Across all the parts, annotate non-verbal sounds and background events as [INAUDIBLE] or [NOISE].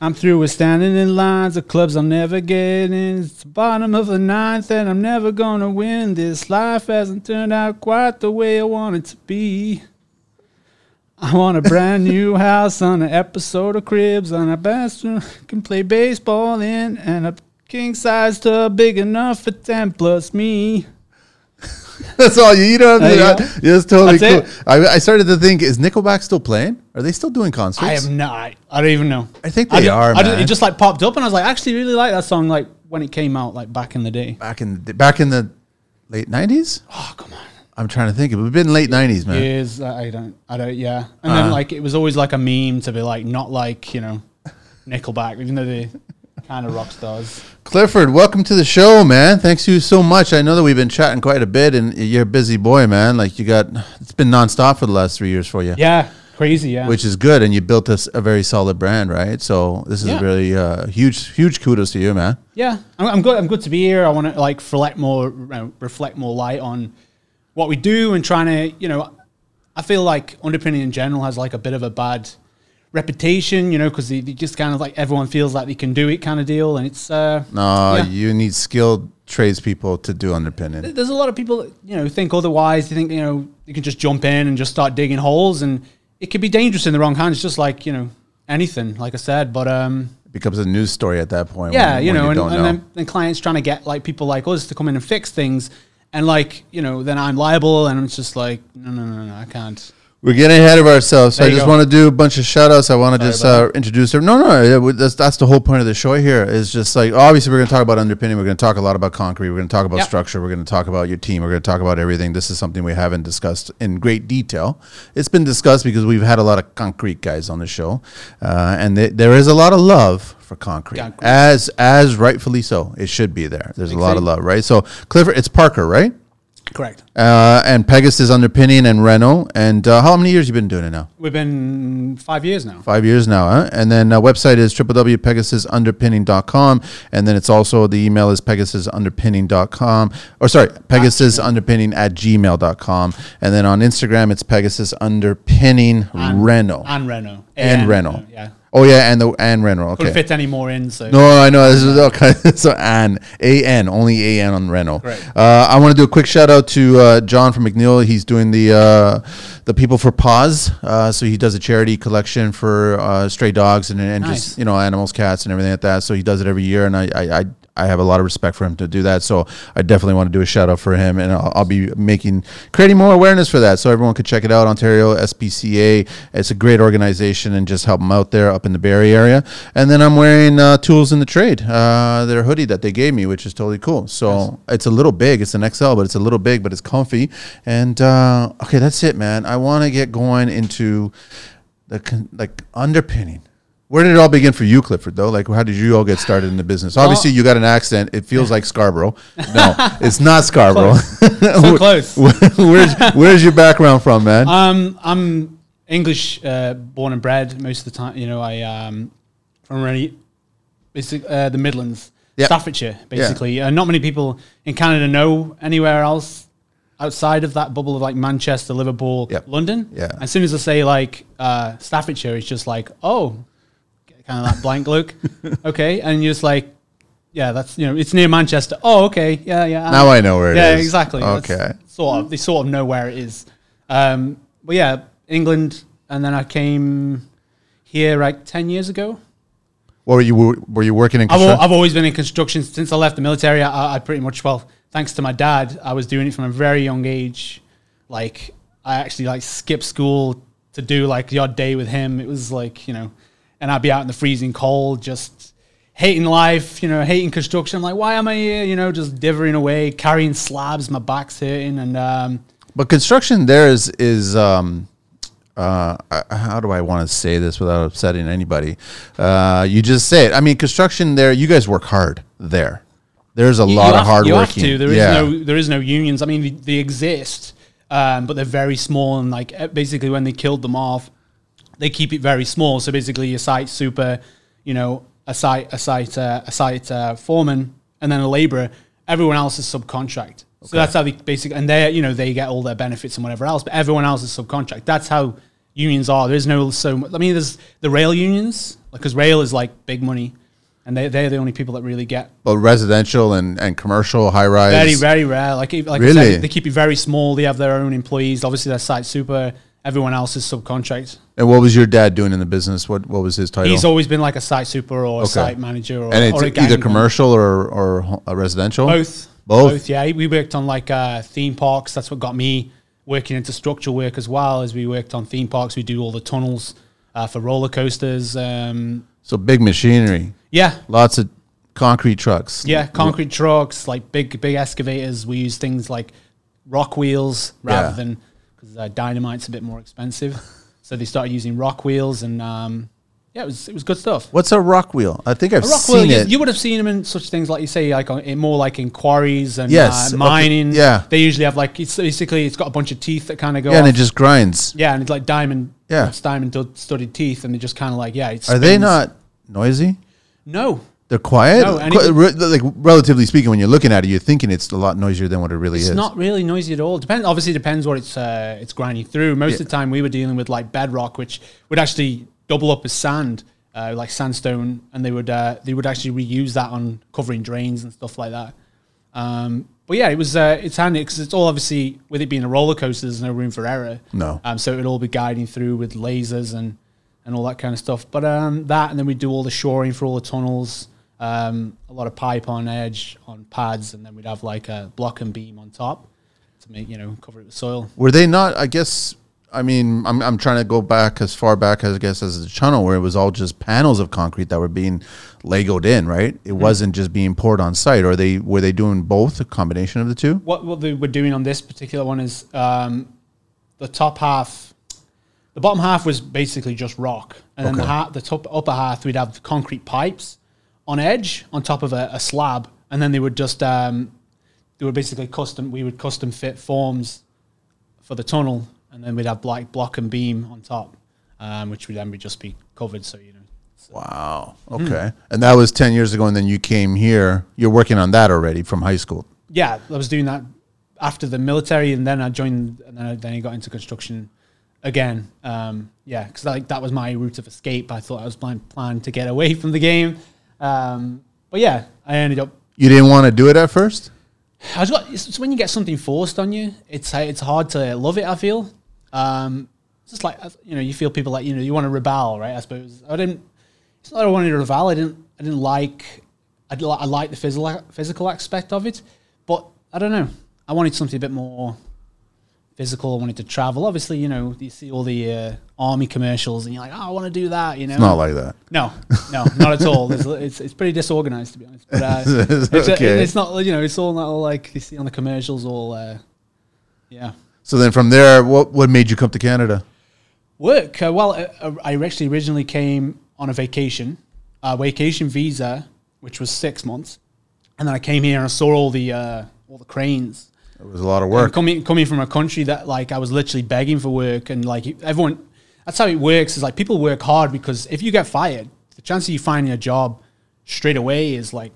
I'm through with standing in lines of clubs I'm never getting. It's the bottom of the ninth, and I'm never gonna win. This life hasn't turned out quite the way I want it to be. I want a brand [LAUGHS] new house on an episode of Cribs, on a bathroom can play baseball in, and a king size tub big enough for ten plus me. [LAUGHS] That's all you. You don't. Have to, yeah, that's totally That's cool. I, I started to think: Is Nickelback still playing? Are they still doing concerts? I have no, I, I don't even know. I think I they ju- are, I it just like popped up, and I was like, I actually really like that song. Like when it came out, like back in the day. back in the, back in the late nineties. Oh come on. I'm trying to think. We've been late nineties, man. Years, I I don't, I don't, yeah. And Uh-huh. then like it was always like a meme to be like not like you know, [LAUGHS] Nickelback, even though they kind of rock stars. Clifford, welcome to the show, man. Thanks you so much. I know that we've been chatting quite a bit, and you're a busy boy, man. Like you got, it's been nonstop for the last three years for you, Yeah, crazy, yeah. which is good. And you built us a very solid brand, right? So this is Yeah. really uh, huge, huge kudos to you, man. yeah, I'm, I'm good. I'm good to be here. I want to like reflect more, uh, reflect more light on what we do and trying to, you know, I feel like underpinning in general has like a bit of a bad reputation, you know, because they, they just kind of like everyone feels like they can do it kind of deal, and it's uh, No, Yeah. you need skilled tradespeople to do underpinning. there's a lot of people that, you know think otherwise. They think you know you can just jump in and just start digging holes, and it could be dangerous in the wrong hands, just like you know anything, like I said. But um, It becomes a news story at that point. yeah, when- you know, and, and then, then clients trying to get like people like us to come in and fix things, and like you know, then I'm liable, and it's just like no, no, no, no, I can't. We're getting ahead of ourselves. So I just want to do a bunch of shout outs. I want to just uh, introduce her. No, no, that's, that's the whole point of the show here is just like, obviously, we're going to talk about underpinning. We're going to talk a lot about concrete. We're going to talk about Yep. structure. We're going to talk about your team. We're going to talk about everything. This is something we haven't discussed in great detail. It's been discussed because we've had a lot of concrete guys on the show. Uh, and th- there is a lot of love for concrete, Concrete. as as rightfully so. It should be there. There's a lot of love, right? So, Clifford, it's Parker, right? Correct. Uh, and Pegasus underpinning and Reno. And uh, how many years you been doing it now? We've been five years now. Five years now, huh? And then uh, website is www.pegasusunderpinning.com. And then it's also, the email is pegasusunderpinning.com. Or sorry, pegasusunderpinning at gmail.com. And then on Instagram, it's Pegasus Underpinning And- Reno. and Reno And Reno. yeah. Oh, yeah, and the and Reno. Couldn't fit any more in, so No, I know this is okay. [LAUGHS] so An A N only A N on Reno. Correct. Uh, I want to do a quick shout out to uh, John from McNeil. He's doing the uh, the People for Paws. Uh, so he does a charity collection for uh, stray dogs and, and Nice. just you know animals, cats, and everything like that. So he does it every year, and I I. I I have a lot of respect for him to do that, so I definitely want to do a shout out for him, and I'll, I'll be making creating more awareness for that, so everyone could check it out. Ontario SPCA, it's a great organization, and just help them out there up in the Barrie area. And then I'm wearing uh, Tools in the Trade, uh, their hoodie that they gave me, which is totally cool. So it's a little big, it's an XL, but it's a little big, but it's comfy. And uh, okay, that's it, man. I want to get going into the con- like underpinning. Where did it all begin for you, Clifford? Though, like, how did you all get started in the business? Obviously, you got an accent. It feels like Scarborough. No, [LAUGHS] it's not Scarborough. so [LAUGHS] close. where's Where's your background from, man? Um, I'm English, uh, born and bred most of the time. You know, I um, from really, basic, uh, the Midlands, Yeah. Staffordshire, basically. Uh, not many people in Canada know anywhere else outside of that bubble of like Manchester, Liverpool, Yep. London. Yeah. As soon as I say like uh, Staffordshire, it's just like oh, kind of that blank look. [LAUGHS] okay, and you're just like. Yeah, that's you know, it's near Manchester. Oh, okay, yeah, yeah. Now I know where it yeah, is. exactly. That's Okay. Sort of. They sort of know where it is. Um, but yeah, England, and then I came here like ten years ago. What were you Were you working in I've, al- construction? I've always been in construction since I left the military. I, I pretty much well, thanks to my dad, I was doing it from a very young age. Like I actually like skipped school to do like the odd day with him. It was like you know, and I'd be out in the freezing cold, just hating life. You know, hating construction. I'm like, why am I here? You know, just divvying away, carrying slabs. My back's hurting, and um, But construction there is is um, uh, how do I want to say this without upsetting anybody? Uh, you just say it. I mean, construction there. You guys work hard there. There's a You- lot you of have- hard you working. Have to. There is yeah. no there is no unions. I mean, they, they exist, um, but they're very small. And like basically, when they killed them off, they keep it very small. So basically, a site super, you know, a site a site uh, a site uh, foreman, and then a labourer. Everyone else is subcontract. So that's how they basically, and they you know they get all their benefits and whatever else. But everyone else is subcontract. That's how unions are. There's no so. I mean, there's the rail unions. because rail is like big money, and they they're the only people that really get But residential and, and commercial high rise. very very rare. Like like I Really? said, they keep it very small. They have their own employees. Obviously, they're site super. Everyone else is subcontract. And what was your dad doing in the business? What what was his title? He's always been like a site super or a Okay. site manager or, and it's or a either commercial or or ho- uh, residential. Both. Both? Yeah. We worked on like uh, theme parks. That's what got me working into structural work as well as we worked on theme parks. We do all the tunnels uh, for roller coasters. Um, So big machinery, yeah. lots of concrete trucks. Yeah. Concrete trucks, like big, big excavators. We use things like rock wheels rather Yeah. than because uh, dynamite's a bit more expensive. So they started using rock wheels and um, yeah, it was, it was good stuff. What's a rock wheel? I think I've A rock seen wheel, you, it. you would have seen them in such things like you say, like on, in more like in quarries and Yes, uh, okay, mining. yeah. they usually have like it's basically it's got a bunch of teeth that kind of go. yeah, and it just grinds. yeah, and it's like diamond. Yeah. it's diamond studded teeth, and they just kind of like yeah. Are they not noisy? No, They're quiet. No, Qu- re- like relatively speaking, when you're looking at it, you're thinking it's a lot noisier than what it really it's is. It's not really noisy at all. Depends. Obviously, depends what it's uh, it's grinding through. Most Yeah. of the time, we were dealing with like bedrock, which would actually double up as sand, uh, like sandstone, and they would uh, they would actually reuse that on covering drains and stuff like that. Um, but yeah, it was uh, it's handy because it's all obviously with it being a roller coaster, there's no room for error. No. Um, so it would all be guiding through with lasers and and all that kind of stuff. But um, that and then we do all the shoring for all the tunnels. Um, a lot of pipe on edge on pads, and then we'd have like a block and beam on top to make you know cover it with soil. Were they not? I guess. I mean, I'm I'm trying to go back as far back as I guess as the channel where it was all just panels of concrete that were being legoed in, right? It Mm-hmm. wasn't just being poured on site. Or they were they doing both, a combination of the two? What what they were doing on this particular one is um, the top half, the bottom half was basically just rock, and then the ha- the top upper half we'd have concrete pipes on edge on top of a, a slab, and then they would just um, they were basically custom. We would custom fit forms for the tunnel, and then we'd have black block and beam on top, um, which would then be just be covered. So you know, Wow. Mm-hmm. Okay. And that was ten years ago, and then you came here. You're working on that already from high school. yeah, I was doing that after the military, and then I joined, and then I, then I got into construction again. Um, yeah, because like that was my route of escape. I thought I was plan planning to get away [LAUGHS] from the game, um, but yeah, I ended up. You didn't want to do it at first. I was got, it's, it's when you get something forced on you, it's uh, it's hard to love it. I feel, um, it's just like you know, you feel people like you know, you want to rebel, right? I suppose I didn't. It's not that I wanted to rebel. I didn't. I didn't like. I like the physical physical aspect of it, but I don't know. I wanted something a bit more physical. I wanted to travel. Obviously, you know, you see all the uh, army commercials, and you're like, oh, I want to do that. You know, It's not like that. no, no, not at all. There's, it's it's pretty disorganized to be honest. But uh, [LAUGHS] it's, Okay. it's not you know it's all not all like you see on the commercials. All uh, yeah, So then from there, what what made you come to Canada? work. Uh, well, uh, I actually originally came on a vacation, a vacation visa, which was six months, and then I came here and I saw all the uh, all the cranes. It was a lot of And work. coming coming from a country that like I was literally begging for work and like everyone that's how it works is like people work hard because if you get fired the chance of you finding a job straight away is like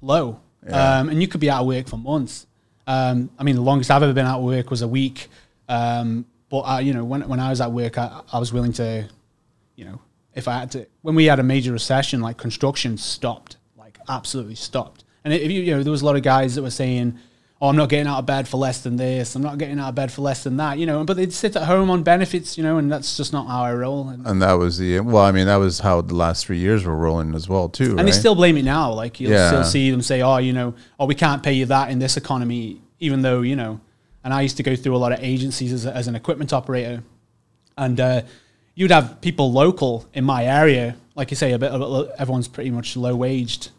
low. Yeah. um, and you could be out of work for months. Um, I mean the longest I've ever been out of work was a week. Um, but uh, you know when, when I was at work I, I was willing to you know if I had to when we had a major recession like construction stopped like absolutely stopped. And if you you know there was a lot of guys that were saying oh I'm not getting out of bed for less than this I'm not getting out of bed for less than that you know but they'd sit at home on benefits you know and that's just not how I roll and, And that was the well. I mean, that was how the last three years were rolling as well, too. and right? they still blame it now like you'll Yeah. still see them say oh you know oh we can't pay you that in this economy even though you know and I used to go through a lot of agencies as, as an equipment operator and uh, you'd have people local in my area, like you say, a bit, a bit everyone's pretty much low waged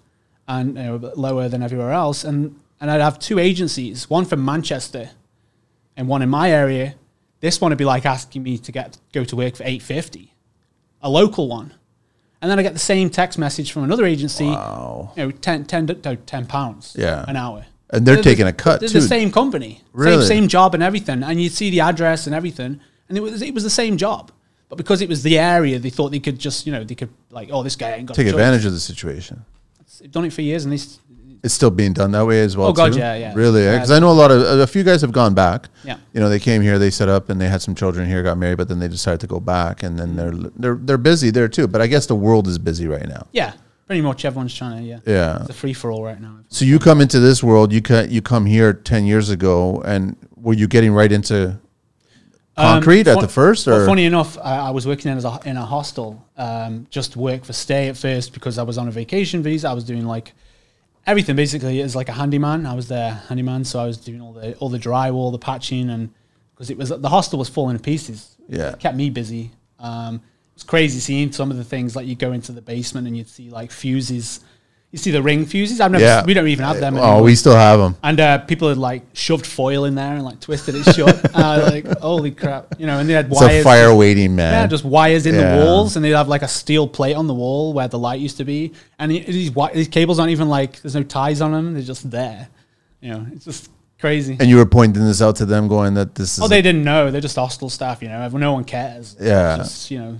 and you know, lower than everywhere else, and and I'd have two agencies, one from Manchester, and one in my area. This one would be like asking me to get go to work for eight fifty, a local one, and then I get the same text message from another agency, Wow. you know, 10, 10, no, 10 pounds, Yeah. an hour. And they're taking a cut, They're too. the same company, Really? same same job and everything, and you'd see the address and everything, and it was it was the same job, but because it was the area, they thought they could just you know they could like oh this guy ain't got take advantage of the situation. They've done it for years, and they It's still being done that way as well. Oh, God, too? yeah, yeah. Really? Because I know a lot of a few guys have gone back. Yeah. You know, they came here, they set up, and they had some children here, got married, but then they decided to go back, and then they're they're they're busy there too. But I guess the world is busy right now. Yeah, pretty much everyone's trying to. Yeah, Yeah. it's a free for all right now. So you come into this world, you ca- you come here ten years ago, and were you getting right into concrete at fun- the first, well, or funny enough, I, I was working in, as a, in a hostel, um, just work for stay at first because I was on a vacation visa. I was doing like everything basically as like a handyman. I was their handyman, so I was doing all the all the drywall, the patching, and because it was the hostel was falling to pieces. Yeah. it kept me busy. Um, it's crazy seeing some of the things like you go into the basement and you'd see like fuses. You see the ring fuses. I've never. yeah, We don't even have them. Anymore. Oh, we still have them. And uh, people had like shoved foil in there and like twisted it shut. [LAUGHS] and I was like, holy crap, you know. And they had It's wires. a fire waiting, man. Yeah, just wires in Yeah. the walls, and they'd have like a steel plate on the wall where the light used to be. And these these cables aren't even like there's no ties on them; they're just there. You know, it's just crazy. and you were pointing this out to them, going that this is oh, they didn't know. They're just hostel staff. You know, no one cares. Yeah. It's just you know,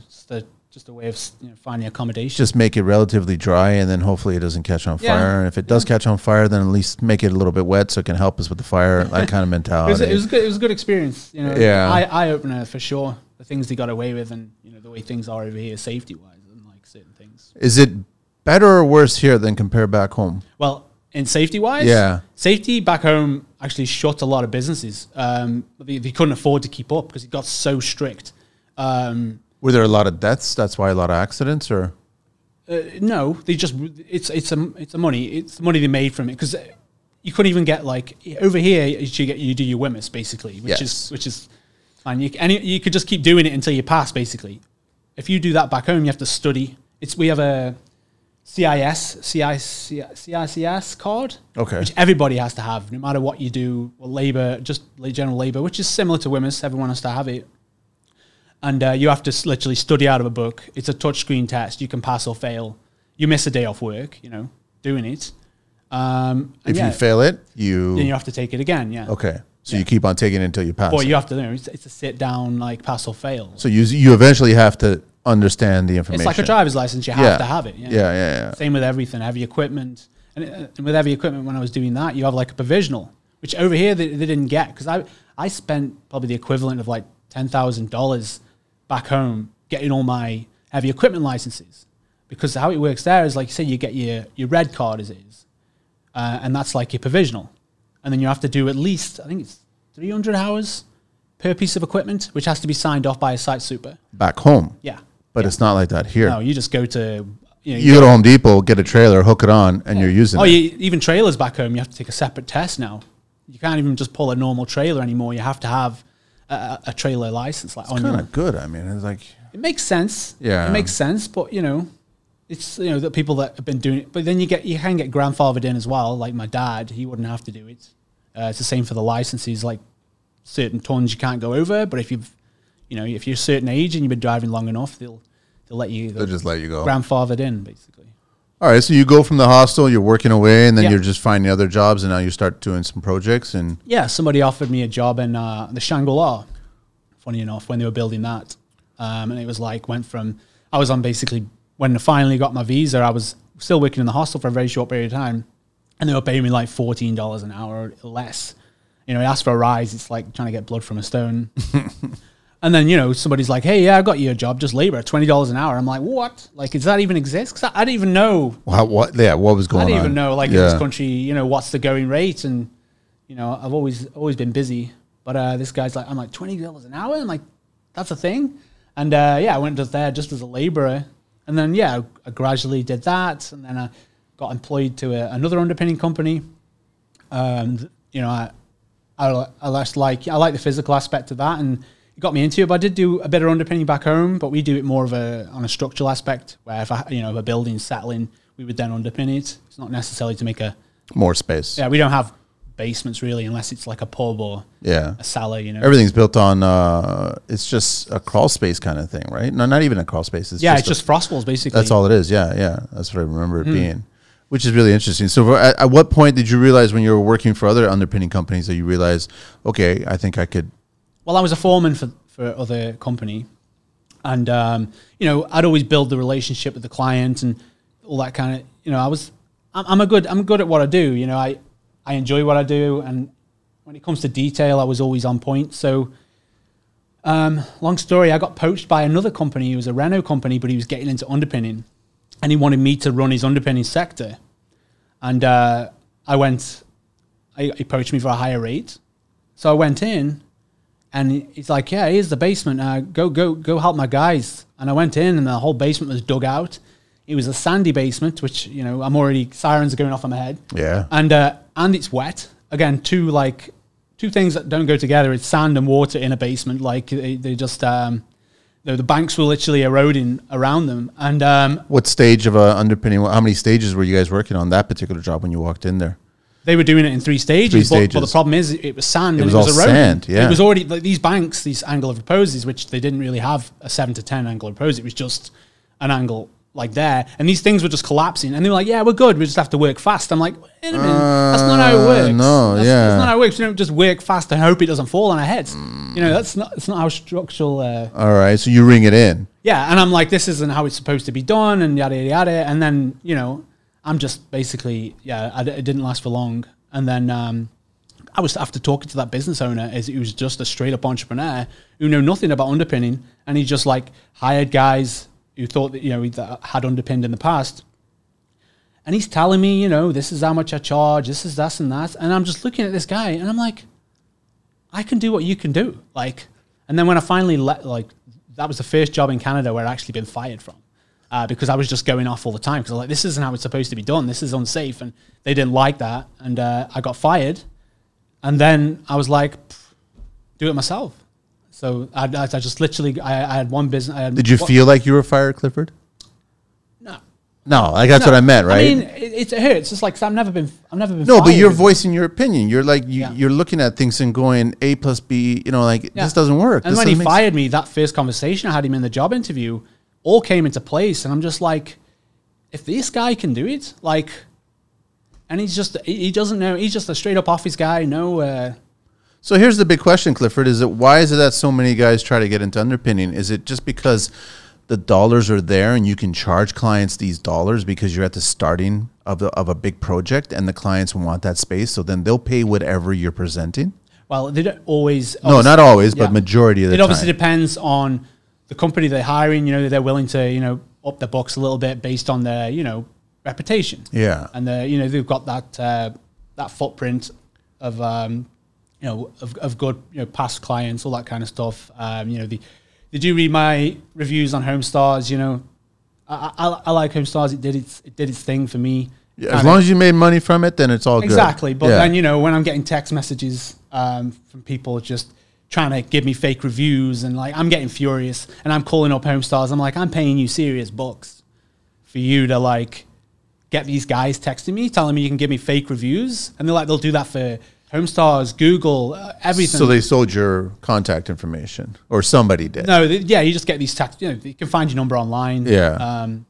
just a way of you know, finding accommodation. just make it relatively dry, and then hopefully it doesn't catch on Yeah. fire. And if it does catch on fire, then at least make it a little bit wet so it can help us with the fire. That kind of it [LAUGHS] mentality. was, it was good. It was a good experience. You know, Yeah. eye, eye opener for sure. The things they got away with, and you know the way things are over here, safety wise, and like certain things. Is it better or worse here than compared back home? Well, in safety wise, Yeah. safety back home actually shut a lot of businesses. Um, they, they couldn't afford to keep up because it got so strict. Um, Were there a lot of deaths? That's why a lot of accidents, or uh, no, they just it's it's a it's a money it's the money they made from it because you couldn't even get like over here you get you do your WHMIS basically, which Yes. is which is fine. You, and you- you could just keep doing it until you pass basically. If you do that back home, you have to study. It's we have a CIS CIC, CICS card, Okay. which everybody has to have, no matter what you do. Labor, just general labor, which is similar to WHMIS. Everyone has to have it and uh, you have to literally study out of a book. It's a touchscreen test. You can pass or fail. You miss a day off work, you know, doing it. Um, if yeah, you fail it, you, then you have to take it again. Yeah. okay. So Yeah. you keep on taking it until you pass. It. you have to, you know, it's, it's a sit down, like pass or fail. so you you eventually have to understand the information. It's like a driver's license. You have Yeah. to have it. Yeah, yeah, yeah. Same with everything, heavy equipment. And, uh, and with heavy equipment, when I was doing that, you have like a provisional, which over here they, they didn't get because I, I spent probably the equivalent of like $10,000 back home getting all my heavy equipment licenses. Because how it works there is like you say, you get your, your red card as it is, uh, and that's like your provisional. And then you have to do at least, I think it's 300 hours per piece of equipment, which has to be signed off by a site super. Back home, Yeah. but it's not like that here. No, you just go to, you know, you go to Home Depot, get a trailer, hook it on, and you're using Oh, it. you, even trailers back home, you have to take a separate test now. You can't even just pull a normal trailer anymore. You have to have a, trailer license. Like on kind of good. I mean, it's like it makes sense. Yeah. it makes sense. But you know, it's you know the people that have been doing it. But then you get you can get grandfathered in as well. Like my dad, he wouldn't have to do it. Uh, it's the same for the licenses. Like certain tons you can't go over. But if you've you know if you're a certain age and you've been driving long enough, they'll they'll let you they'll just let you go. grandfathered in basically. All right, so you go from the hostel, you're working away, and then Yeah. you're just finding other jobs, and now you start doing some projects. And Yeah, somebody offered me a job in uh, the Shangri-La. Funny enough, when they were building that, um, and it was like went from I was on basically when I finally got my visa, I was still working in the hostel for a very short period of time, and they were paying me like fourteen dollars an hour or less. You know, I asked for a rise. It's like trying to get blood from a stone. [LAUGHS] and then you know somebody's like, "Hey, yeah, I got you a job, just labor, twenty dollars an hour." I'm like, "What? Like, does that even exist?" Because I, I didn't even know how, what? Yeah, what was going on? I didn't even know, like in this country, you know, what's the going rate, and you know, I've always always been busy. But uh, this guy's like, I'm like twenty dollars an hour. I'm like, that's a thing. And uh, yeah, I went just there just as a labourer, and then yeah, I gradually did that, and then I got employed to a, another underpinning company. Um, you know, I, I I like I like the physical aspect of that, and got me into it. But I did do a bit of underpinning back home, but we do it more of a on a structural aspect, where if I, you know if a building's settling, we would then underpin it. It's not necessarily to make a More space. yeah. We don't have basements really, unless it's like a pub or Yeah. a cellar. You know, Everything's built on. uh It's just a crawl space kind of thing, right? No, not even a crawl space. It's yeah, just it's a- just frost walls basically. That's all it is. Yeah, yeah. That's what I remember it being, which is really interesting. So, at, at what point did you realize when you were working for other underpinning companies that you realized, okay, I think I could? Well, I was a foreman for for other company, and um, you know, I'd always build the relationship with the client and all that kind of. You know, I was I'm, I'm a good I'm good at what I do. You know, I I enjoy what I do, and when it comes to detail, I was always on point. So, um, long story, I got poached by another company. He was a Reno company, but he was getting into underpinning, and he wanted me to run his underpinning sector. And uh, I went, he poached me for a higher rate. So I went in, and he's like, "Yeah, here's the basement. Uh, go, go, go help my guys." And I went in, and the whole basement was dug out. It was a sandy basement, which you know I'm already sirens are going off in my head. Yeah. And uh, and it's wet. Again, two like two things that don't go together. It's sand and water in a basement. Like they, they just um, the, the banks were literally eroding around them. And um, What stage of uh, underpinning? How many stages were you guys working on that particular job when you walked in there? They were doing it in three stages. Three but, but the problem is, it was sand It and was it was all eroding. sand, yeah. It was already like these banks, these angle of reposes, which they didn't really have a seven to ten angle of repose. It was just an angle like there, and these things were just collapsing. And they were like, "Yeah, we're good. We just have to work fast." I'm like, "Wait a minute, that's not how it Uh, works. no, that's, yeah. that's not how it works. We don't just work fast and hope it doesn't fall on our heads. You know, that's not that's not how structural." Uh, All right, so you ring it in. yeah, and I'm like, this isn't how it's supposed to be done, and yada yada yada. And then you know, I'm just basically, yeah, I it didn't last for long. And then um, I was after talking to that business owner, as he was just a straight up entrepreneur who knew nothing about underpinning, and he just like hired guys who thought that you know that had underpinned in the past. And he's telling me, you know, this is how much I charge, this is this and that, and I'm just looking at this guy, and I'm like, I can do what you can do. Like, and then when I finally let, like, that was the first job in Canada where I'd actually been fired from. Uh, because I was just going off all the time because I was like, this isn't how it's supposed to be done. This is unsafe. And they didn't like that. And uh, I got fired. And then I was like, do it myself. So I, I, I just literally, I, I had one business. I had, Did you feel like you were fired, Clifford? No. No, like that's No. what I meant, right? I mean, it, it hurts. It's just like, I've never been, I've never been no, but you're voicing your opinion. You're like you, Yeah. you're looking at things and going A plus B. You know, like Yeah. this doesn't work. And This when he fired me, that first conversation I had him in the job interview all came into place. And I'm just like, if this guy can do it, like, and he's just, he doesn't know, he's just a straight up office guy. No, uh, So here's the big question, Clifford: Is it why is it that so many guys try to get into underpinning? Is it just because the dollars are there and you can charge clients these dollars because you're at the starting of the, of a big project and the clients want that space, so then they'll pay whatever you're presenting? well, they don't always. No, not always, Yeah. but majority of the it time. obviously depends on the company they're hiring. You know, they're willing to, you know, up their books a little bit based on their, you know, reputation. Yeah. and the you know they've got that uh, that footprint of um, you know of, of good you know past clients, all that kind of stuff. Um, you know, the did you read my reviews on Homestars? You know, I, I, I like Homestars. It did its it did its thing for me. Yeah, as long as you made money from it, then it's all good. Exactly, good. but Yeah. then you know when I'm getting text messages um, from people just trying to give me fake reviews and like I'm getting furious and I'm calling up Homestars. I'm like, I'm paying you serious bucks for you to like get these guys texting me telling me you can give me fake reviews, and they're like they'll do that for Homestars, Google, uh, everything. So they sold your contact information, or somebody did. No, th- yeah, you just get these texts. You know, you can find your number online. Yeah. Um,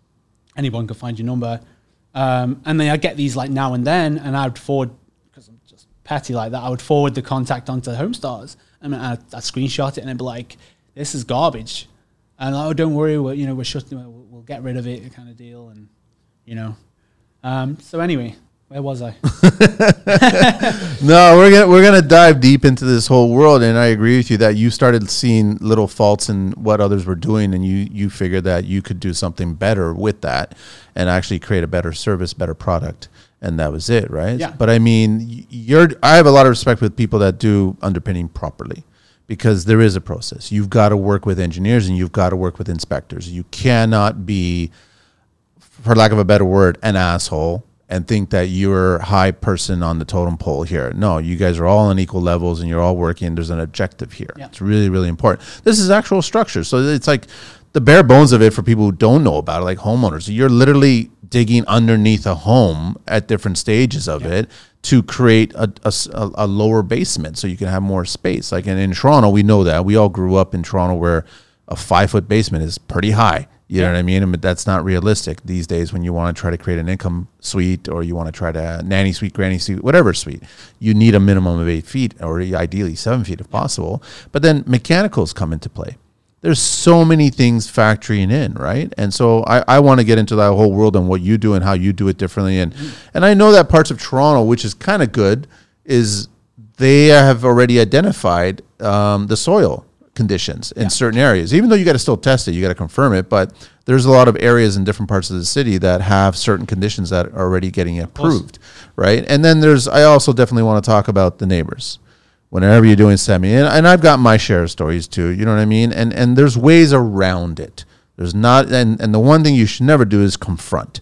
anyone can find your number. Um, and then I get these like now and then, and I would forward because I'm just petty like that. I would forward the contact onto Homestars, and I'd, I'd screenshot it, and I'd be like, "This is garbage," and oh, don't worry, we're, you know, we're shutting, we'll, we'll get rid of it, kind of deal, and you know. Um, so anyway, where was I? [LAUGHS] No, we're gonna we're gonna dive deep into this whole world, and I agree with you that you started seeing little faults in what others were doing, and you you figured that you could do something better with that, and actually create a better service, better product, and that was it, right? Yeah. But I mean, you're I have a lot of respect with people that do underpinning properly. Because there is a process. You've got to work with engineers and you've got to work with inspectors. You cannot be for lack of a better word, an asshole and think that you're high person on the totem pole here. No, you guys are all on equal levels and you're all working. There's an objective here. Yeah. It's really, really important. This is actual structure. So it's like the bare bones of it for people who don't know about it, like homeowners. You're literally digging underneath a home at different stages of it to create a a lower basement so you can have more space. Like in, in Toronto, we know that. We all grew up in Toronto where a five foot basement is pretty high. You know what I mean? And that's not realistic these days when you want to try to create an income suite or you want to try to uh, nanny suite, granny suite, whatever suite. You need a minimum of eight feet or ideally seven feet if possible. But then mechanicals come into play. There's so many things factoring in, right? And so I, I want to get into that whole world and what you do and how you do it differently. And and I know that parts of Toronto, which is kind of good, is they have already identified um, the soil conditions in certain areas. Even though you got to still test it, you got to confirm it. But there's a lot of areas in different parts of the city that have certain conditions that are already getting approved, right? And then there's I also definitely want to talk about the neighbors. Whenever you're doing semi, and, and I've got my share of stories too. You know what I mean? And and there's ways around it. There's not, and and the one thing you should never do is confront.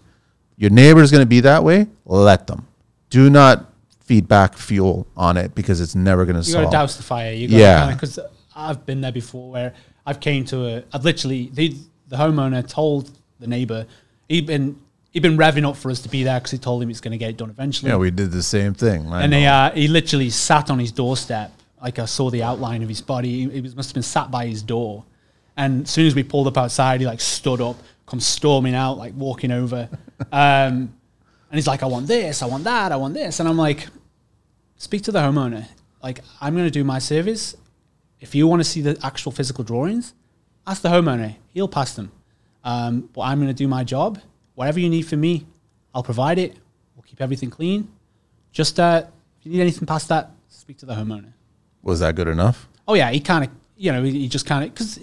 Your neighbor is going to be that way. Let them. Do not feed back fuel on it because it's never going to solve. You got to douse the fire. You got Yeah. because I've been there before where I've came to a. I've literally the the homeowner told the neighbor he'd been he'd been revving up for us to be there because he told him he's going to get it done eventually. Yeah, we did the same thing. And he uh, he literally sat on his doorstep. Like I saw the outline of his body. He, he was, must have been sat by his door. And as soon as we pulled up outside, he like stood up, comes storming out, like walking over. [LAUGHS] Um, and he's like, I want this, I want that, I want this. And I'm like, speak to the homeowner. Like, I'm going to do my service. If you want to see the actual physical drawings, ask the homeowner. He'll pass them. Um, but I'm going to do my job. Whatever you need from me, I'll provide it. We'll keep everything clean. Just uh, if you need anything past that, speak to the homeowner. Was that good enough? Oh yeah, he kind of, you know, he just kind of because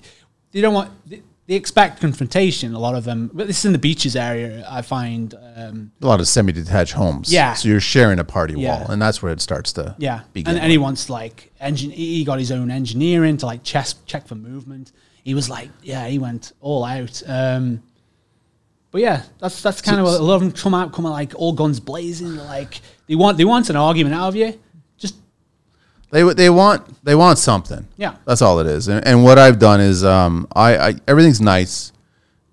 they don't want they, they expect confrontation. A lot of them, but this is in the beaches area. I find, um, A lot of semi-detached homes. Yeah. So you're sharing a party Yeah. wall, and that's where it starts to yeah, begin. and, and he wants like engine. He got his own engineering to like check check for movement. He was like, yeah, he went all out. Um, but yeah, that's that's kind of a lot of them come out, come out like all guns blazing. Like they want they want an argument out of you. Just They they want they want something. Yeah. that's all it is. And, and what I've done is um I, I everything's nice.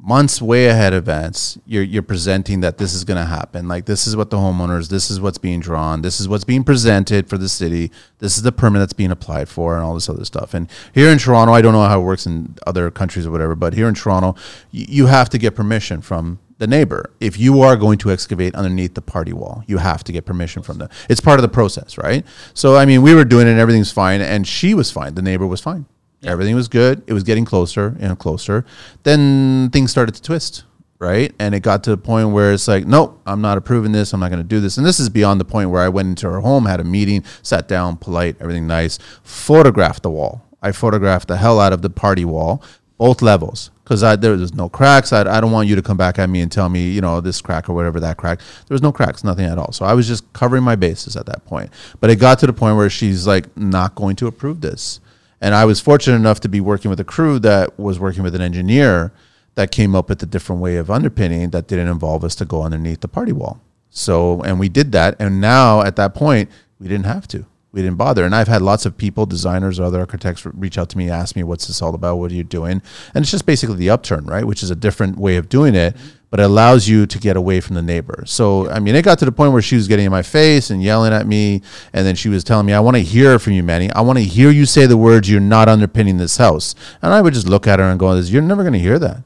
Months way ahead of advance, you're you're presenting that this is going to happen. Like this is what the homeowners, this is what's being drawn, this is what's being presented for the city, this is the permit that's being applied for, and all this other stuff. And here in Toronto, I don't know how it works in other countries or whatever, but here in Toronto, y- you have to get permission from the neighbor. If you are going to excavate underneath the party wall you have to get permission from them. It's part of the process right? So i mean we were doing it and everything's fine and she was fine. The neighbor was fine everything was good it was getting closer and closer then things started to twist right and it got to the point where it's like nope i'm not approving this i'm not going to do this and this is beyond the point where i went into her home had a meeting sat down polite everything nice photographed the wall i photographed the hell out of the party wall both levels because there was no cracks. I, I don't want you to come back at me and tell me, you know, this crack or whatever that crack. There was no cracks, nothing at all. So I was just covering my bases at that point. But it got to the point where she's like not going to approve this. And I was fortunate enough to be working with a crew that was working with an engineer that came up with a different way of underpinning that didn't involve us to go underneath the party wall. So, and we did that. And now at that point, we didn't have to. We didn't bother. And I've had lots of people, designers or other architects, reach out to me, ask me, what's this all about? What are you doing? And it's just basically the upturn, right? Which is a different way of doing it, but it allows you to get away from the neighbor. So, I mean, it got to the point where she was getting in my face and yelling at me. And then she was telling me, I want to hear from you, Manny. I want to hear you say the words, you're not underpinning this house. And I would just look at her and go, you're never going to hear that.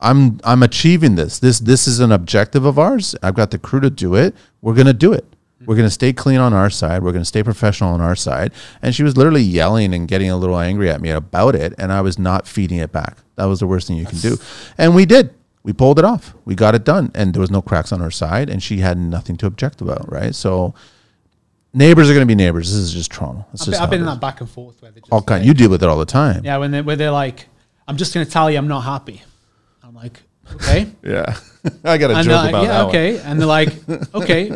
I'm I'm achieving this. This this is an objective of ours. I've got the crew to do it. We're gonna do it. We're gonna stay clean on our side. We're gonna stay professional on our side. And she was literally yelling and getting a little angry at me about it, and I was not feeding it back. That was the worst thing you can do. And we did. We pulled it off. We got it done, and there was no cracks on her side, and she had nothing to object about. Right. So neighbors are gonna be neighbors. This is just Toronto. It's I've just been, I've been in that back and forth where they just all kind. like- You deal with it all the time. yeah, when they where they're like, I'm just gonna tell you I'm not happy. I'm like, okay. [LAUGHS] Yeah. [LAUGHS] I got a And joke they're about like, yeah, that one. okay. And they're like, [LAUGHS] okay,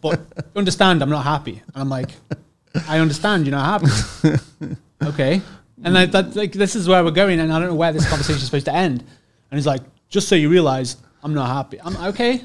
but you understand I'm not happy. And I'm like, I understand you're not happy. okay. And I, that, like, this is where we're going, and I don't know where this conversation is supposed to end. And he's like, just so you realize, I'm not happy. I'm okay.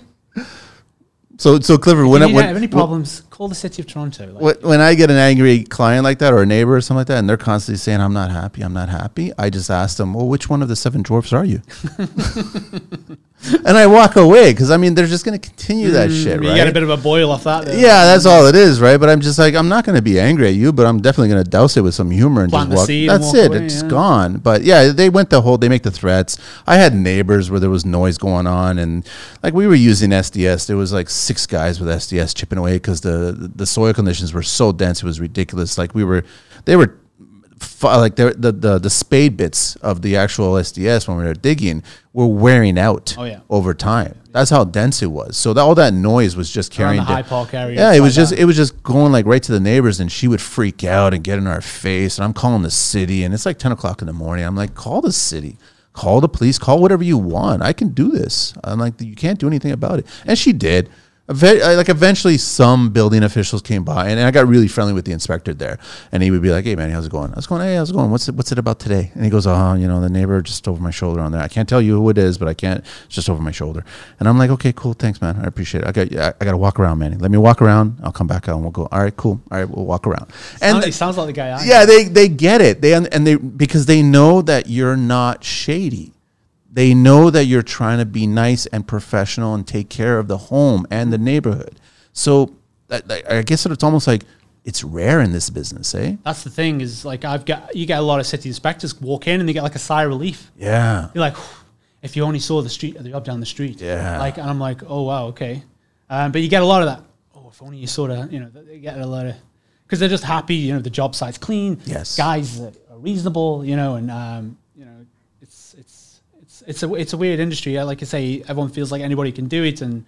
So so Clifford, when When, I you when, have any problems, call the city of Toronto. Like, when I get an angry client like that or a neighbor or something like that, and they're constantly saying, I'm not happy, I'm not happy, I just ask them, Well, which one of the seven dwarfs are you? [LAUGHS] and I walk away because I mean, they're just going to continue that shit, Mm, you right? get a bit of a boil off that. There. yeah, that's all it is, right? But I'm just like, I'm not going to be angry at you, but I'm definitely going to douse it with some humor and Plant just walk. That's walk it. away, it's yeah. gone. But yeah, they went the whole. They make the threats. I had neighbors where there was noise going on, and like we were using SDS. There was like six guys with SDS chipping away because the the soil conditions were so dense. It was ridiculous. Like we were, they were like the, the the the spade bits of the actual SDS when we were digging were wearing out. Oh, yeah. over time. That's how dense it was. So that, all that noise was just carrying. the High Park area, Yeah, it was just that. it was just going like right to the neighbors, and she would freak out and get in our face. And I'm calling the city, and it's like ten o'clock in the morning. I'm like, call the city, call the police, call whatever you want. I can do this. I'm like, you can't do anything about it. And she did. Uh, Like eventually, some building officials came by, and I got really friendly with the inspector there. And he would be like, "Hey, man, how's it going?" I was going, "Hey, how's it going? What's it, what's it about today?" And he goes, "Oh, you know, the neighbor just over my shoulder on there. I can't tell you who it is, but I can't. It's just over my shoulder." And I'm like, "Okay, cool, thanks, man. I appreciate it. I got, I, I got to walk around, man. Let me walk around. I'll come back out, and we'll go. All right, cool. All right, we'll walk around." And Sounds, it sounds like the guy. I yeah, they they get it. They and they because they know that you're not shady. They know that you're trying to be nice and professional and take care of the home and the neighborhood. So that- I guess that it's almost like it's rare in this business, eh? That's the thing is like I've got you get a lot of city inspectors walk in and they get like a sigh of relief. Yeah. You're like, if you only saw the street, the job down the street. Yeah. Like, and I'm like, oh wow, okay. Um, but you get a lot of that. Oh, if only you sort of, you know, they get a lot of because they're just happy. You know, the job site's clean. Yes. Guys are reasonable. You know, and um, you know, it's it's a it's a weird industry. Like I say, everyone feels like anybody can do it, and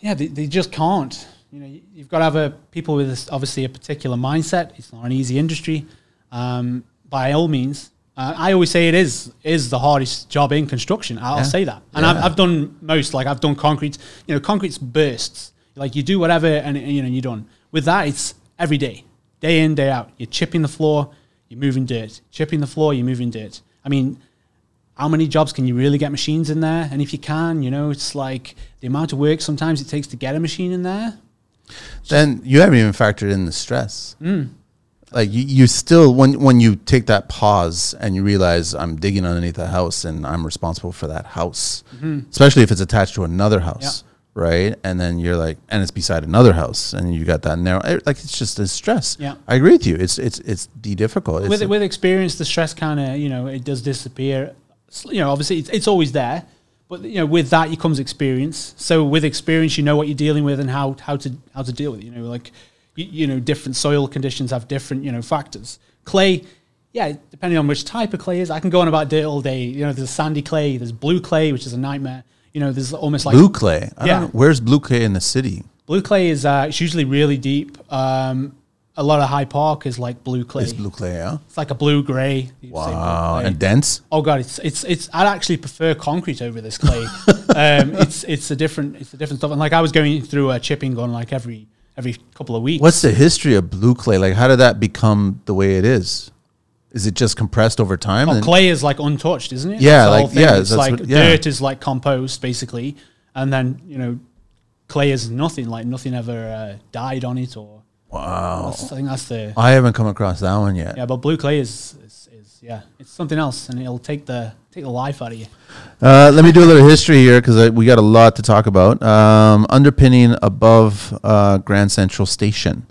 yeah, they, they just can't. You know, you- you've got to have a people with this, obviously a particular mindset. It's not an easy industry, um, by all means. Uh, I always say it is is the hardest job in construction. I'll Yeah. say that, and Yeah. I've, I've done most. Like I've done concrete. You know, concrete's bursts. Like you do whatever, and you know you're done. With that, it's every day, day in day out. You're chipping the floor, you're moving dirt. Chipping the floor, you're moving dirt. I mean, how many jobs can you really get machines in there? And if you can, you know, it's like the amount of work sometimes it takes to get a machine in there. Then you haven't even factored in the stress. Mm. Like you, you still when when you take that pause and you realize I'm digging underneath a house and I'm responsible for that house, especially if it's attached to another house, right? And then you're like, and it's beside another house, and you got that narrow. Like it's just a stress. Yeah. I agree with you. It's it's it's the difficult. It's with with experience, the stress kind of you know it does disappear. You know, obviously it's, it's always there, but you know with that comes experience. So with experience, you know what you're dealing with and how how to how to deal with it. You know, like you, you know different soil conditions have different you know factors. Clay, yeah, depending on which type of clay is. I can go on about dirt all day. You know, there's sandy clay, there's blue clay, which is a nightmare. You know, there's almost like blue clay. I Yeah. Where's blue clay in the city? blue clay is uh, it's usually really deep. Um, a lot of High Park is like blue clay. It's blue clay. Yeah. It's like a blue gray. You'd blue Wow. And dense. Oh god, it's it's it's. I'd actually prefer concrete over this clay. [LAUGHS] um, it's it's a different it's a different stuff. And like I was going through a chipping gun like every every couple of weeks. What's the history of blue clay? Like, how did that become the way it is? Is it just compressed over time? Oh, clay is like untouched, isn't it? Yeah, like- yeah, it's like what- yeah. dirt is like compost basically, and then you know, clay is nothing. Like nothing ever uh, died on it, or wow. that's, I think that's the I haven't come across that one yet. yeah. But blue clay is, is is yeah, it's something else, and it'll take the take the life out of you. Uh, let me do a little history here because we got a lot to talk about. Um, underpinning above uh, Grand Central Station.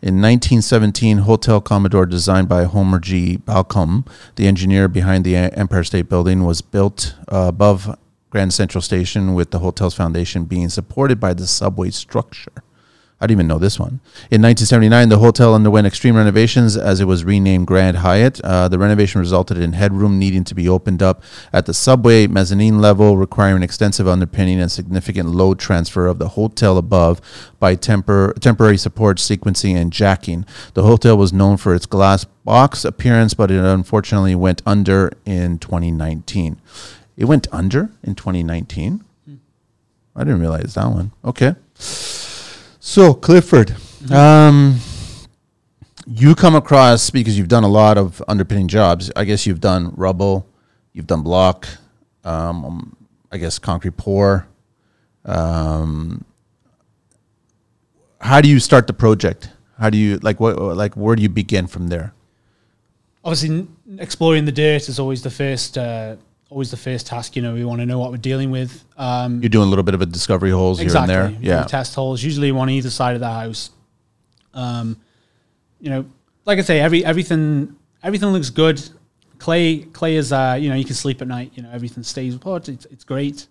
In 1917, Hotel Commodore, designed by Homer G. Balcom, the engineer behind the Empire State Building, was built uh, above Grand Central Station, with the hotel's foundation being supported by the subway structure. I didn't even know this one. In 1979, the hotel underwent extreme renovations as it was renamed Grand Hyatt. Uh, the renovation resulted in headroom needing to be opened up at the subway mezzanine level, requiring extensive underpinning and significant load transfer of the hotel above by tempor- temporary support, sequencing, and jacking. The hotel was known for its glass box appearance, but it unfortunately went under in 2019. It went under in 2019? I didn't realize that one. Okay. So Clifford, um, you come across because you've done a lot of underpinning jobs. I guess you've done rubble, you've done block, um, um, I guess concrete pour. Um, how do you start the project? How do you like what like where do you begin from there? obviously exploring the dirt is always the first uh, always the first task you know we want to know what we're dealing with um, You're doing a little bit of a discovery holes exactly here and there. Yeah. test holes usually one on either side of the house. Um, you know like i say every everything everything looks good. Clay clay is uh, you know you can sleep at night you know everything stays put it's, it's great.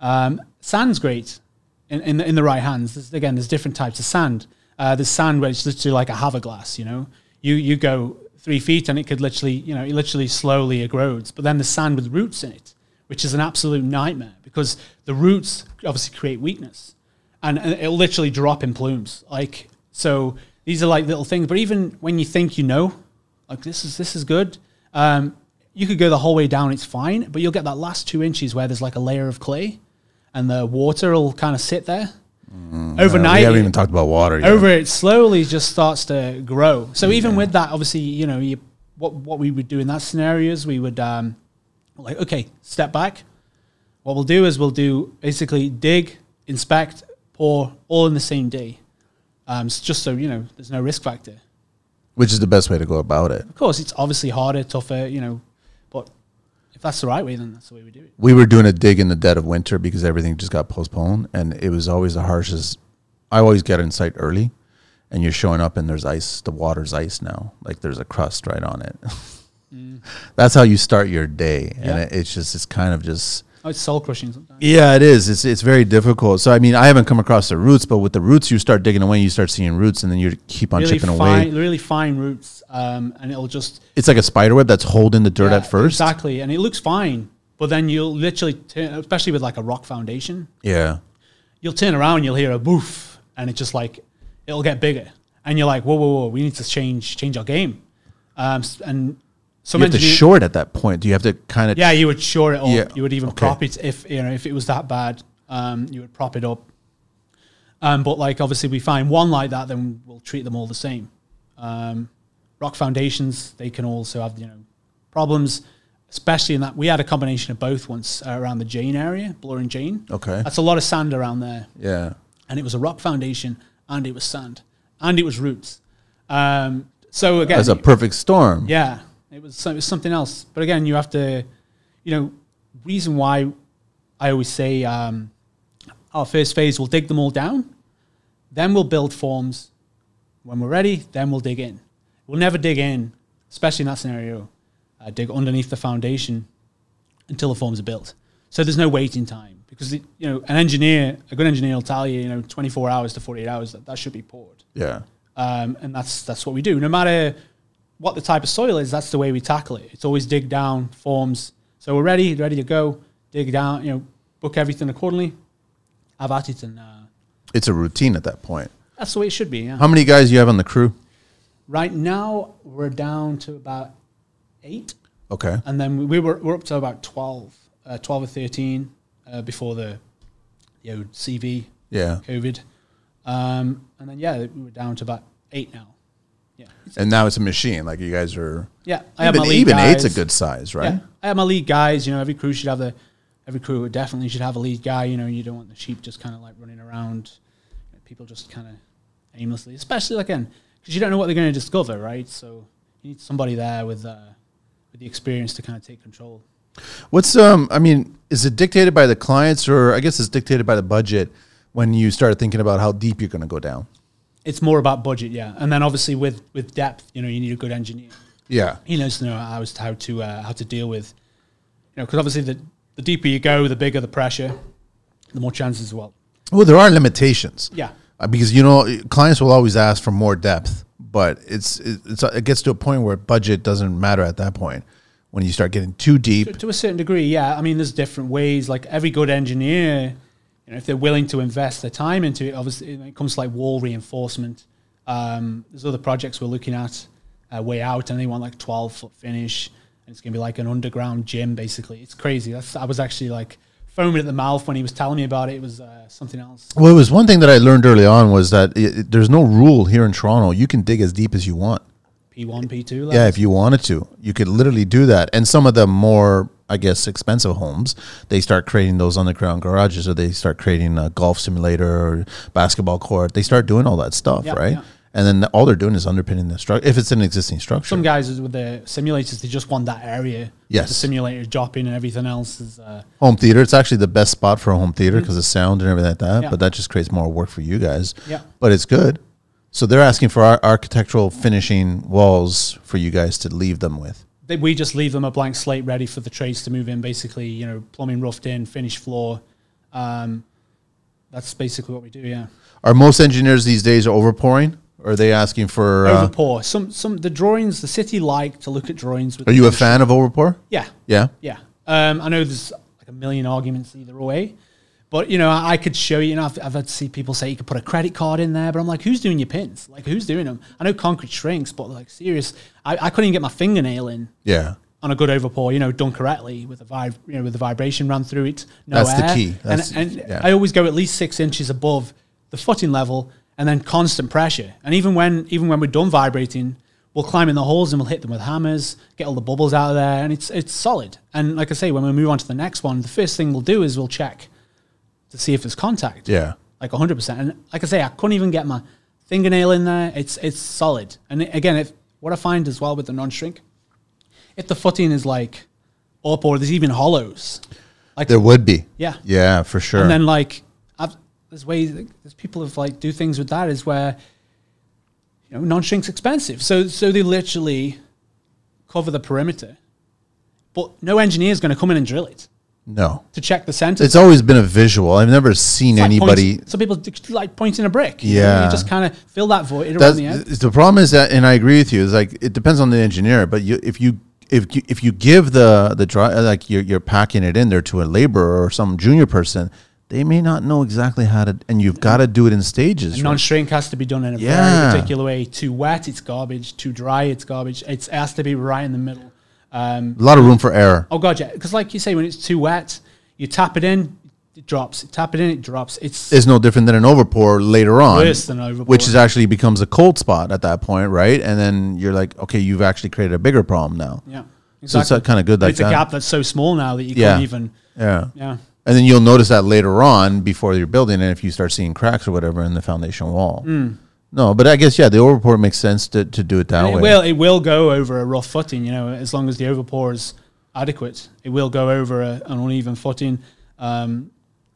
Um, sand's great in, in, the, in the right hands. There's, again there's different types of sand. Uh, there's sand where it's literally like a hourglass you know? You you go three feet, and it could literally, you know, it literally slowly erodes. But then the sand with roots in it, which is an absolute nightmare because the roots obviously create weakness, and, and it'll literally drop in plumes. Like so, these are like little things. But even when you think you know, like this is this is good, um, you could go the whole way down. It's fine, but you'll get that last two inches where there's like a layer of clay, and the water will kind of sit there. Uh, Overnight, we haven't even talked about water yet. over it slowly just starts to grow. So even with that, obviously, you know, you, what what we would do in that scenario is we would um, like okay, step back. What we'll do is we'll do basically dig, inspect, pour all in the same day, um, just so you know there's no risk factor. which is the best way to go about it. Of course, it's obviously harder, tougher, you know, if that's the right way, then that's the way we do it. We were doing a dig in the dead of winter because everything just got postponed, and it was always the harshest. I always get in sight early, and you're showing up, and there's ice. The water's ice now, like there's a crust right on it. Mm. [LAUGHS] That's how you start your day, and Yeah. it, it's just it's kind of just Oh, it's soul crushing sometimes. yeah, it is. It's it's very difficult. So I mean, I haven't come across the roots, but with the roots, you start digging away, you start seeing roots, and then you keep on Really chipping fine, away. really fine roots, um, and it'll just It's like a spider web that's holding the dirt Yeah, at first. Exactly, and it looks fine, but then you'll literally, turn, especially with like a rock foundation, Yeah, you'll turn around, you'll hear a boof, and it's just like it'll get bigger, and you're like, whoa, whoa, whoa, we need to change change our game, um, and you have to shore it at that point. Do you have to kind of yeah, you would shore it up. Yeah, You would even okay. prop it if you know if it was that bad. Um, you would prop it up. Um, but like obviously we find one like that, then we'll treat them all the same. Um, rock foundations, they can also have you know problems, especially in that we had a combination of both once uh, around the Jane area, Bloor and Jane. Okay. that's a lot of sand around there, yeah. and it was a rock foundation, and it was sand, and it was roots. Um, so again, That's a perfect storm. yeah, it was it was something else. But again, you have to, you know, reason why I always say um, our first phase we'll dig them all down, then we'll build forms. When we're ready, then we'll dig in. We'll never dig in, especially in that scenario. Uh, dig underneath the foundation until the forms are built. So there's no waiting time because the, you know an engineer, a good engineer will tell you, you know, 24 hours to 48 hours that, that should be poured Yeah. um, and that's that's what we do. No matter what the type of soil is, that's the way we tackle it. It's always dig down forms. So we're ready, ready to go. Dig down, you know, book everything accordingly. Have at it, and uh, It's a routine at that point. that's the way it should be. Yeah. How many guys you have on the crew? right now we're down to about eight, Okay. and then we, we were we're up to about 12, uh, 12 or thirteen uh, before the you know, CV Yeah. COVID, um, and then yeah, we were down to about eight now. Yeah, And now it's a machine. Like you guys are. yeah. I have Even, my lead even eight's a good size, right? Yeah, I have my lead guys. You know, every crew should have the every crew definitely should have a lead guy. You know, you don't want the sheep just kind of like running around. People just kind of aimlessly, especially again because you don't know what they're going to discover, right? So you need somebody there with uh, with the experience to kind of take control. What's um? I mean, is it dictated by the clients, or I guess it's dictated by the budget when you start thinking about how deep you're going to go down? It's more about budget, yeah, and then obviously with with depth, you know, you need a good engineer. Yeah. He knows to know how to how to uh, how to deal with, you know, because obviously the the deeper you go, the bigger the pressure, the more chances as well. Well, there are limitations. Yeah. Uh, because you know clients will always ask for more depth, but it's it's it gets to a point where budget doesn't matter at that point. When you start getting too deep, to, to a certain degree, yeah. I mean, there's different ways. Like every good engineer, you know, if they're willing to invest their time into it, obviously, it comes to like wall reinforcement, um, there's other projects we're looking at uh, way out, and they want like 12 foot finish, and it's gonna be like an underground gym, basically. It's crazy. That's I was actually like foaming at the mouth when he was telling me about it. It was uh, something else. well, it was one thing that I learned early on was that it, it- there's no rule here in Toronto. You can dig as deep as you want. P1, P2. Yeah, if you wanted to, you could literally do that. And some of the more, I guess, expensive homes, they start creating those underground garages, or they start creating a golf simulator or basketball court. They start doing all that stuff, Yeah, right? yeah. And then all they're doing is underpinning the structure. If it's an existing structure, Some guys with the simulators, they just want that area. Yes. The simulator dropping and everything else is. Uh, home theater. It's actually the best spot for a home theater because of sound and everything like that. Yeah. But that just creates more work for you guys. Yeah. But it's good. So they're asking for our architectural finishing walls for you guys to leave them with. They, we just leave them a blank slate ready for the trades to move in. Basically, you know, plumbing roughed in, finished floor. Um, that's basically what we do. Yeah. Are most engineers these days overpouring? Or are they asking for? Uh, overpour. Some some the drawings. The city like to look at drawings. With are you a fan of overpour? Yeah, Yeah. yeah. Um, I know there's like a million arguments either way, but you know I, could show you. You know, I've, I've had to see people say you could put a credit card in there, but I'm like, who's doing your pins? Like, who's doing them? I know concrete shrinks, but like, serious, I, I couldn't even get my fingernail in Yeah. on a good overpour, you know, done correctly with a vib, you know, with the vibration run through it. No That's the key. That's- and and yeah. I always go at least six inches above the footing level, and then constant pressure. And even when even when we're done vibrating, we'll climb in the holes and we'll hit them with hammers, get all the bubbles out of there, and it's it's solid. And like I say, when we move on to the next one, the first thing we'll do is we'll check to see if there's contact. Yeah. like hundred percent. And like I say, I couldn't even get my fingernail in there. It's it's solid. And again, if what I find as well with the non-shrink, if the footing is like up or there's even hollows, like There would be. Yeah. Yeah, for sure. and then like I've, there's ways there's people have like do things with that is where you know non-shrink's expensive, so so they literally cover the perimeter, but no engineer is going to come in and drill it no. to check the center. It's always been a visual. I've never seen like anybody. point- some people like pointing a brick. you know, Yeah. you just kind of fill that void around That's, the end. the problem is that, and I agree with you. Is like it depends on the engineer, but you, if you if you, if you give the the dry uh, like you're you're packing it in there to a laborer or some junior person, they may not know exactly how to, and you've got to do it in stages. right? Non-shrink has to be done in a Yeah. very particular way. Too wet, it's garbage. Too dry, it's garbage. It's, it has to be right in the middle. Um, a lot of room for error. oh god, yeah, because like you say, when it's too wet, you tap it in, it drops. You tap it in, it drops. It's Is no different than an overpour later on, Worse than overpour. which is actually becomes a cold spot at that point, right? And then you're like, okay, you've actually created a bigger problem now. yeah, So it's kind of good like it's that. a gap that's so small now that you Yeah. can't even. Yeah. Yeah, And then you'll notice that later on before you're building and if you start seeing cracks or whatever in the foundation wall. No, but I guess yeah, the overpour makes sense to, to do it that And way. it will. It will go over a rough footing. You know, as long as the overpour is adequate, it will go over a, an uneven footing. Um,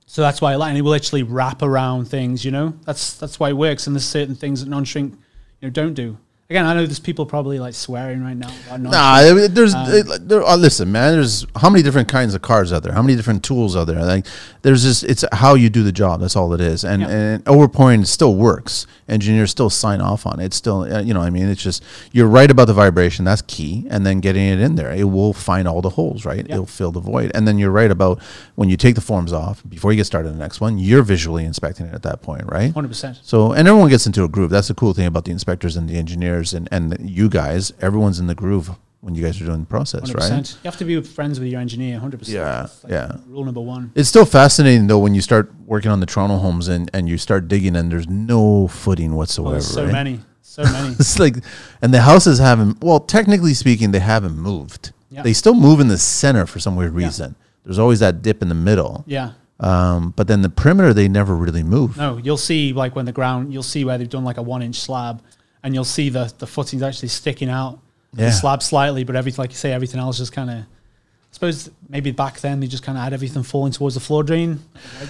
so that's why I like, and it will actually wrap around things. You know, that's that's why it works. And there's certain things that non-shrink, you know, don't do. Again, I know there's people probably like swearing right now. Nah, there's it- there, uh, listen, man. There's how many different kinds of cars out there? How many different tools out there? Like, there's just it's how you do the job. That's all it is. And Yeah. and overpouring still works. Engineers still sign off on it. It's still uh, you know I mean it's just you're right about the vibration. That's key. And then getting it in there, it will find all the holes. Right, Yeah. it'll fill the void. And then you're right about when you take the forms off before you get started on the next one. You're visually inspecting it at that point, right? Hundred percent. So, and everyone gets into a groove. That's the cool thing about the inspectors and the engineers and, and you guys. Everyone's in the groove when you guys are doing the process, Hundred right? You have to be friends with your engineer. Hundred percent. Yeah, yeah. Rule number one. It's still fascinating though when you start working on the Toronto homes and, and you start digging and there's no footing Oh, whatsoever. there's so right? many. So [LAUGHS] many. It's like, and the houses haven't. Well, technically speaking, they haven't moved. Yeah. They still move in the center for some weird Yeah. reason. There's always that dip in the middle. yeah. Um, but then the perimeter, they never really move. No, you'll see like when the ground, you'll see where they've done like a one inch slab, and you'll see the the footings actually sticking out Yeah. the slab slightly, but everything like you say, everything else just kind of. I suppose maybe back then they just kind of had everything falling towards the floor drain.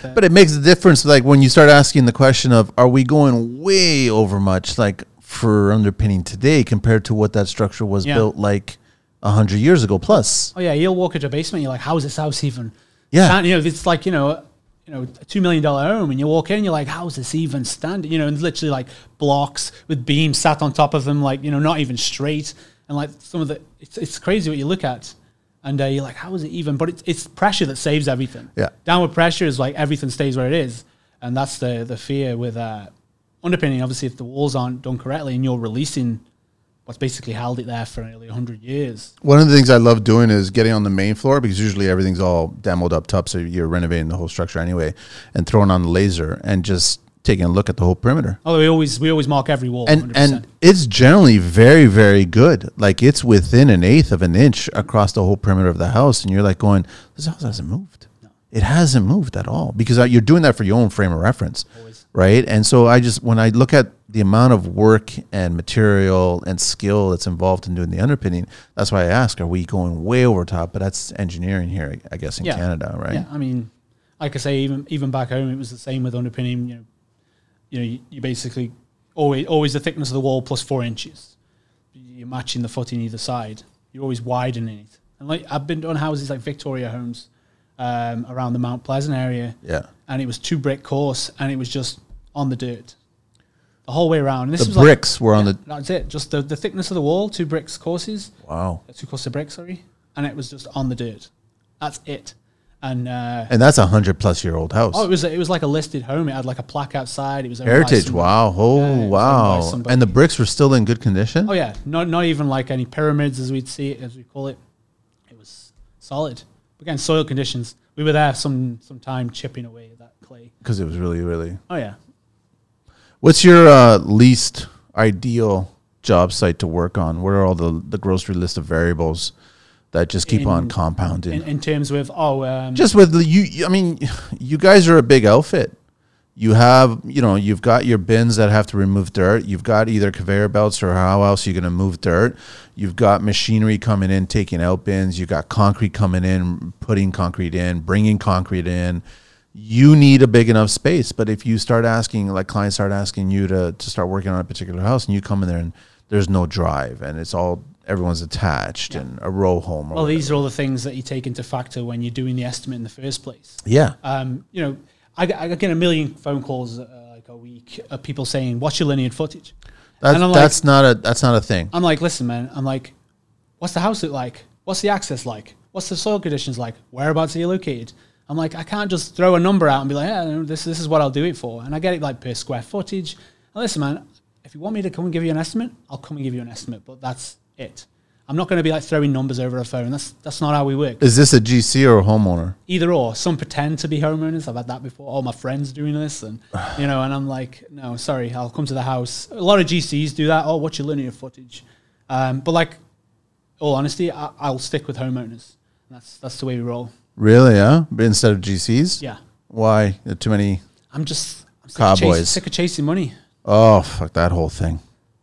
Right. But it makes a difference, like when you start asking the question of, are we going way over much, like for underpinning today compared to what that structure was Yeah. built like a hundred years ago plus? oh yeah, you'll walk into a basement, you're like, how is this house even? Yeah. stand-" you know, it's like you know, you know, a two million dollar home, and you walk in, you're like, how is this even standing? You know, and literally like blocks with beams sat on top of them, like you know, not even straight, and like some of the, it's it's crazy what you look at. And uh, you're like, how is it even? But it's, it's pressure that saves everything. Yeah. Downward pressure is like everything stays where it is, and that's the the fear with uh, underpinning. Obviously, if the walls aren't done correctly and you're releasing what's basically held it there for nearly hundred years. One of the things I love doing is getting on the main floor because usually everything's all demoed up top, so you're renovating the whole structure anyway, and throwing on the laser and just taking a look at the whole perimeter. Although we always we always mark every wall. and 100%. and it's generally very very good like it's within an eighth of an inch across the whole perimeter of the house and you're like going this house hasn't moved it hasn't moved at all because uh, you're doing that for your own frame of reference Always. Right and so i just when i look at the amount of work and material and skill that's involved in doing the underpinning that's why i ask are we going way over top but that's engineering here i guess in Yeah. canada right Yeah, I mean, like I say, even even back home, it was the same with underpinning. You know, you know, you, you basically always always the thickness of the wall plus four inches. You're matching the footing either side. You're always widening it. And like I've been on houses like Victoria homes um, around the Mount Pleasant area, yeah and it was two brick course, and it was just on the dirt. the whole way around. And this The was like- bricks were on the. that's it. Just the, the thickness of the wall, two bricks courses, Wow. uh, two courses of bricks, sorry, and it was just on the dirt. That's it. And uh, And that's a hundred plus year old house. oh, it was it was like a listed home. It had like a plaque outside. It was Heritage. Wow. Oh, Yeah, it was owned by wow. And the bricks were still in good condition. Oh yeah, not not even like any pyramids as we'd see it, as we call it. It was solid. Again, soil conditions. We were there some some time chipping away clay. Because it was really, really. Oh yeah. What's your uh, least ideal job site to work on? What are all the, the grocery list of variables that just keep on compounding? In, in terms with oh um, just with the, you, I mean, you guys are a big outfit. You have, you know, you've got your bins that have to remove dirt. You've got either conveyor belts or how else you're going to move dirt. You've got machinery coming in, taking out bins. You've got concrete coming in, putting concrete in, bringing concrete in. You need a big enough space. But if you start asking, like clients start asking you to, to start working on a particular house and you come in there and there's no drive and it's all, everyone's attached and a row home. Or well, these are all the things that you take into factor when you're doing the estimate in the first place. yeah. Um, you know, I, get- I get a million phone calls uh, like a week of people saying, "What's your linear footage?" That's, and I'm like- that's not a, that's not a thing. I'm like, listen, man. I'm like, what's the house look like? What's the access like? What's the soil conditions like? Whereabouts are you located? I'm like, I can't just throw a number out and be like, yeah, this this is what I'll do it for. And I get it like per square footage. And listen, man, if you want me to come and give you an estimate, I'll come and give you an estimate. But that's it. I'm not going to be like throwing numbers over a phone. That's that's not how we work. Is this a GC or a homeowner? Either or. Some pretend to be homeowners. I've had that before. All my friends doing this, and [SIGHS] you know, and I'm like, no, sorry, I'll come to the house. A lot of GCs do that. Oh, what's your linear footage? Um, but like, all honesty, I, I'll stick with homeowners. That's that's the way we roll. Really? Yeah. But instead of GCs? Yeah, Why? There are Too many. I'm just I'm sick, of chasing, Cowboys. sick of chasing money. Oh, fuck that whole thing.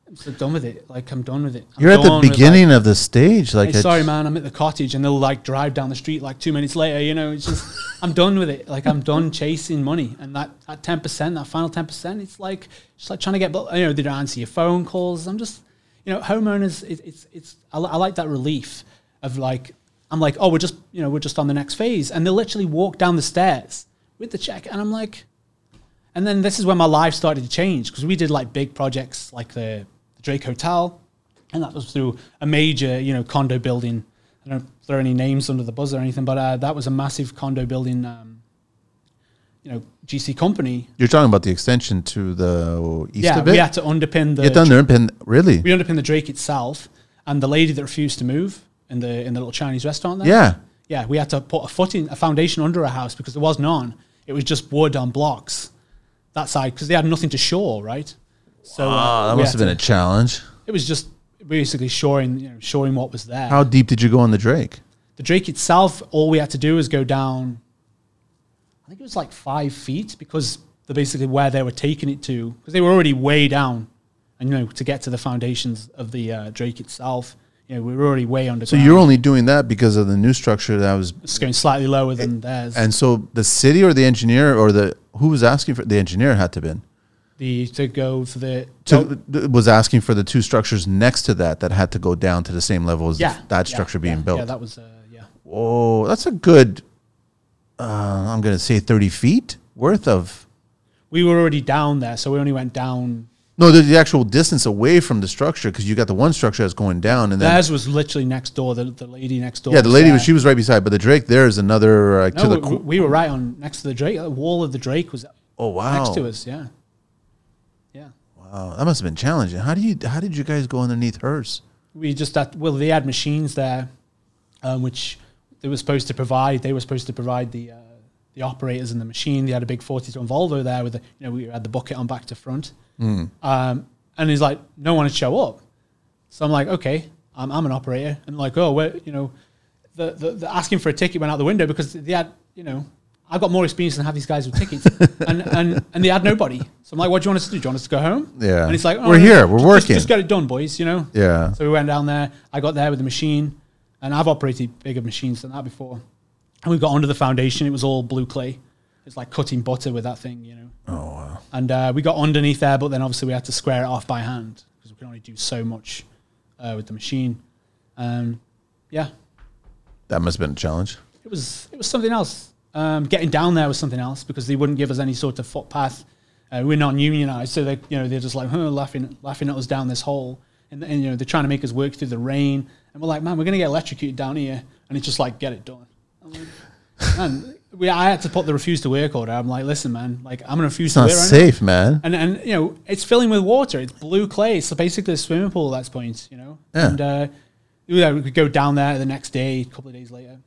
I'm so done with it. Like I'm done with it. I'm You're at the with, beginning of the stage. Like, Like, hey, it's- sorry, man, I'm at the cottage, and they'll like drive down the street like two minutes later. You know, it's just [LAUGHS] I'm done with it. Like I'm done chasing money, and that that ten percent, that final ten percent, it's like just like trying to get. You know, they don't answer your phone calls. I'm just, you know, homeowners. It, it's it's I, li- I like that relief of like I'm like, oh, we're just you know we're just on the next phase, and they'll literally walk down the stairs with the check, and I'm like, and then this is when my life started to change because we did like big projects like the, the Drake Hotel, and that was through a major you know condo building. I don't throw any names under the buzz or anything, but uh, that was a massive condo building. Um, you know, GC company. You're talking about the extension to the east yeah, of it? we had to underpin the Get down there and pin. Really? we underpinned the Drake itself, and the lady that refused to move in the in the little Chinese restaurant there. Yeah. yeah, we had to put a footing, a foundation under a house because there was none. It was just wood on blocks that side because they had nothing to shore, right? So uh, Oh, that must have been a challenge. It was just basically shoring, you know, showing what was there. How deep did you go on the Drake? the Drake itself, all we had to do was go down. I think it was like five feet because the basically where they were taking it to because they were already way down, and you know to get to the foundations of the uh, Drake itself, you know we were already way under. So you're only doing that because of the new structure that was. it's going slightly lower than theirs. And so the city or the engineer or the who was asking for the engineer had to been the to go for the to, was asking for the two structures next to that that had to go down to the same level as yeah that yeah, structure being yeah, built. Yeah, that was uh, yeah. Oh, that's a good. Uh, I'm gonna say thirty feet worth of. We were already down there, so we only went down. No, the, the actual distance away from the structure because you got the one structure that's going down, and then Theirs was literally next door. The, the lady next door. yeah, the lady was there. she was right beside, but the Drake there is another uh, No, to the. we, we were right on next to the Drake. The wall of the Drake was oh wow, next to us. Yeah, yeah. wow, that must have been challenging. How do you how did you guys go underneath hers? We just had well, they had machines there, um, which they were supposed to provide. They were supposed to provide the uh, the operators and the machine. They had a big forty ton Volvo there with the, you know we had the bucket on back to front. Um, and he's like, no one would show up. So I'm like, okay, I'm, I'm an operator, and like, oh, where you know, the, the the asking for a ticket went out the window because they had you know. I've got more experience than half these guys with tickets, [LAUGHS] and, and and they had nobody. So I'm like, "What do you want us to do? Do you want us to go home?" Yeah. and it's like, We're no, here, we're just- working." Just, get it done, boys. You know. Yeah, So we went down there. I got there with the machine, and I've operated bigger machines than that before. And we got under the foundation. It was all blue clay. It's like cutting butter with that thing, you know. Oh wow. And uh, we got underneath there, but then obviously we had to square it off by hand because we can only do so much uh, with the machine. Um, yeah, that must have been a challenge. it was it was something else. Um, getting down there was something else because they wouldn't give us any sort of footpath. Uh, we're not unionized, so they you know they're just like huh, laughing laughing at us down this hole, and, and you know they're trying to make us work through the rain, and we're like, man, we're gonna get electrocuted down here, and it's just like get it done. Like, man, we, I had to put the refuse to work order. I'm like, listen, man, like I'm gonna refuse It's to not work safe, man. And and you know, it's filling with water. It's blue clay. So basically a swimming pool at that point, you know. Yeah. And uh, yeah, we could go down there the next day, a couple of days later,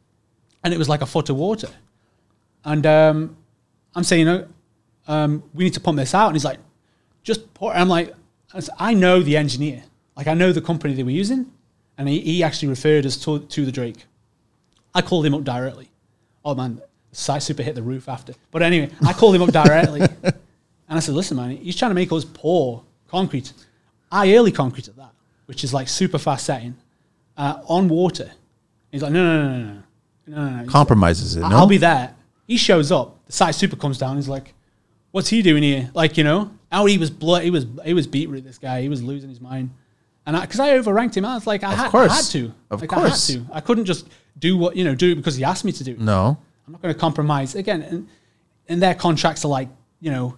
and it was like a foot of water. And um, I'm saying, you know, um, we need to pump this out. And he's like, just pour. I'm like, I know the engineer. Like I know the company they were using, and he, he actually referred us to, to the Drake. I called him up directly. Oh man, site super hit the roof after. But anyway, I called him up directly, [LAUGHS] and I said, "Listen, man, he's trying to make us pour concrete. I early concrete at that, which is like super fast setting uh, on water." He's like, "No, no, no, no, no, no, no, no." Compromises it. No? I'll be there. He shows up. The site super comes down. He's like, "What's he doing here?" Like you know, how he was blood. He was he was beetroot. This guy. He was losing his mind. And because I, overranked him, I was like, I, had, I had to. Of like, course. I had to. I couldn't just do what you know do it because he asked me to do. it. No. I'm not going to compromise again. And, and their contracts are like you know,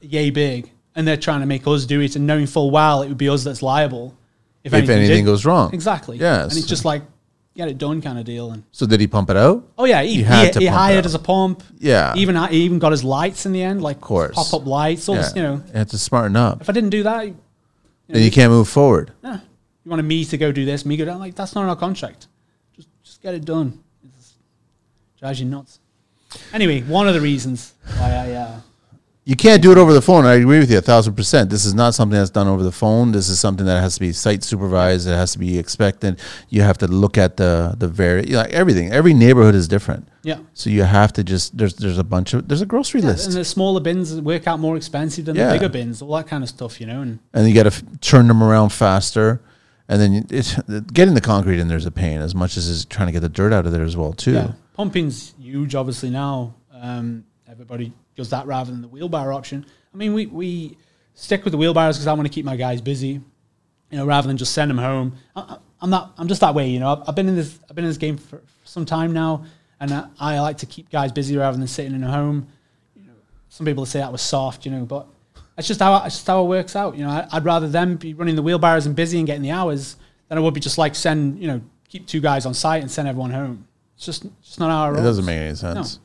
yay big, and they're trying to make us do it, and knowing full well it would be us that's liable If anything did- goes wrong. Exactly. Yes. And it's just like get it done kind of deal. And So did he pump it out? oh yeah, he, You had he, to he hired as a pump. Yeah. Even he even got his lights in the end, like course. pop up lights. All this, you know, You have to smarten up. if I didn't do that, you Then you can't move forward. nah, you wanted me to go do this, me go down. Like that's not in our contract. Just just get it done. Drives you nuts. Anyway, one of the reasons why I uh, You can't do it over the phone. I agree with you a thousand percent. This is not something that's done over the phone. This is something that has to be site supervised. It has to be expected. You have to look at the the very like everything. Every neighborhood is different. yeah. So you have to just there's there's a bunch of there's a grocery And list, and the smaller bins work out more expensive than Yeah. the bigger bins, all that kind of stuff, you know. And and you got to f- turn them around faster. And then it's getting the concrete in there's a pain as much as is trying to get the dirt out of there as well too. Yeah, pumping's huge, obviously now. Um, everybody does that rather than the wheelbarrow option. I mean, we, we stick with the wheelbarrows because I want to keep my guys busy, you know, rather than just send them home. I, I'm not. I'm just that way, you know. I've, I've been in this. I've been in this game for, for some time now, and I, I like to keep guys busy rather than sitting in a home. You know, some people say that was soft, you know, but that's just how it's just how it works out. You know, I, I'd rather them be running the wheelbarrows and busy and getting the hours than I would be just like send you know keep two guys on site and send everyone home. It's just just not how it It doesn't make any sense. No.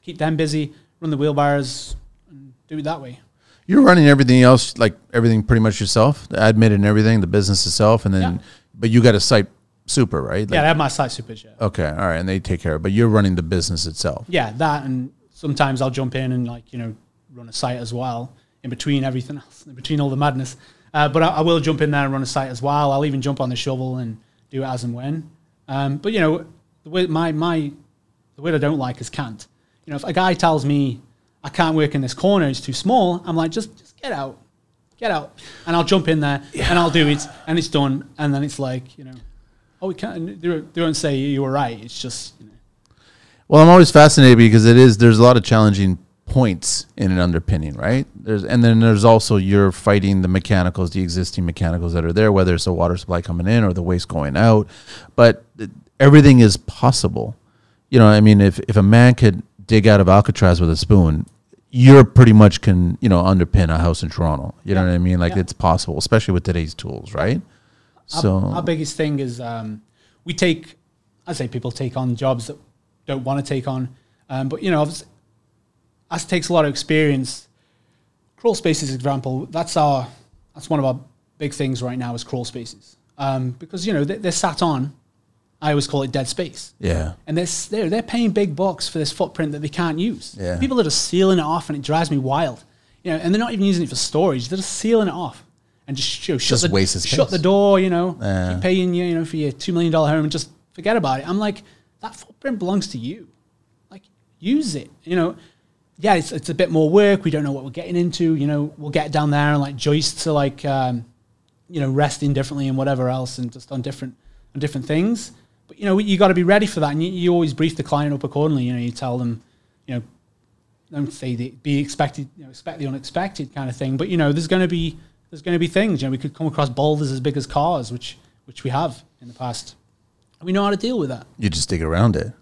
keep them busy, run the wheelbarrows, and do it that way. You're running everything else, like everything pretty much yourself, the admin and everything, the business itself, and then, Yeah. but you got a site super, right? yeah, I have my site super. Yeah, okay, all right, and they take care of it, but you're running the business itself. yeah, that, and sometimes I'll jump in and like you know run a site as well in between everything [LAUGHS] else, in between all the madness. Uh, but I, I will jump in there and run a site as well. I'll even jump on the shovel and do it as and when. Um, but you know, the way my my the word I don't like is can't. You know, if a guy tells me I can't work in this corner, it's too small, I'm like, just just get out, get out, and I'll jump in there and I'll do it, and it's done, and then it's like, you know, oh, we can't. They don't, say you were right. It's just, you know, Well, I'm always fascinated because it is, there's a lot of challenging points in an underpinning, right? There's, and then there's also you're fighting the mechanicals, the existing mechanicals that are there, whether it's the water supply coming in or the waste going out, but everything is possible. You know, I mean, if, if a man could dig out of Alcatraz with a spoon, you're pretty much can, you know, underpin a house in Toronto. You know what I mean? Like Yeah. it's possible, especially with today's tools, right? So, our, our biggest thing is um, we take, I say people take on jobs that don't want to take on, um, but you know, obviously, us takes a lot of experience. Crawl spaces, example, that's our, that's one of our big things right now is crawl spaces, um, because you know they, they're sat on. I always call it dead space. yeah. And they're, they're, they're paying big bucks for this footprint that they can't use. Yeah. People are just sealing it off, and it drives me wild. You know, and they're not even using it for storage; they're just sealing it off and just you know, shut Just the shut the door. You know, Yeah. keep paying you, you know, for your two million dollar home, and just forget about it. I'm like, that footprint belongs to you. Like, use it. You know, yeah, it's, it's a bit more work. We don't know what we're getting into. You know, we'll get down there and like joists to like, um, you know, resting differently and whatever else, and just on different on different things. But you know, you got to be ready for that, and you, you always brief the client up accordingly. You know, you tell them, you know, don't say the be expected, you know, expect the unexpected kind of thing. But you know, there's going to be there's going to be things. You know, we could come across boulders as big as cars, which which we have in the past. We know how to deal with that. You just dig around it.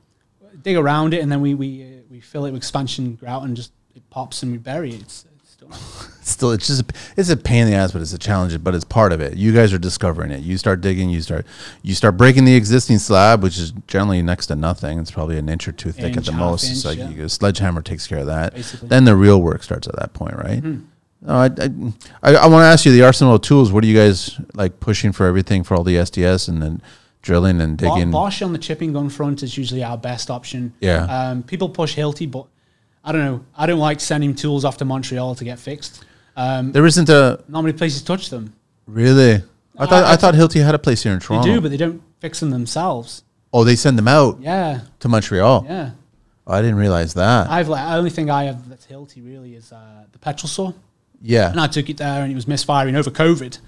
Dig around it, and then we we uh, we fill it with expansion grout, and just it pops and we bury it. It's, it's [LAUGHS] Still, it's just it's a pain in the ass, but it's a challenge. But it's part of it. You guys are discovering it. You start digging. You start you start breaking the existing slab, which is generally next to nothing. It's probably an inch or two thick Inch, at the most. inch, it's like yeah. you, a sledgehammer takes care of that. Basically. Then the real work starts at that point, right? Mm-hmm. No, I, I, I, want to ask you the arsenal of tools. What are you guys like pushing for everything for all the SDS and then drilling and digging? Bosch on the chipping gun front is usually our best option. Yeah. Um, people push Hilti, but I don't know. I don't like sending tools off to Montreal to get fixed. Um, There isn't a not many places touch them. really. I thought I- I, I thought Hilti had a place here in Toronto. They do, but they don't fix them themselves. oh, they send them out Yeah, to Montreal. yeah. Oh, I didn't realize that. I've like the only thing I have that's Hilti really is uh, the petrol saw, yeah. and I took it there and it was misfiring over COVID,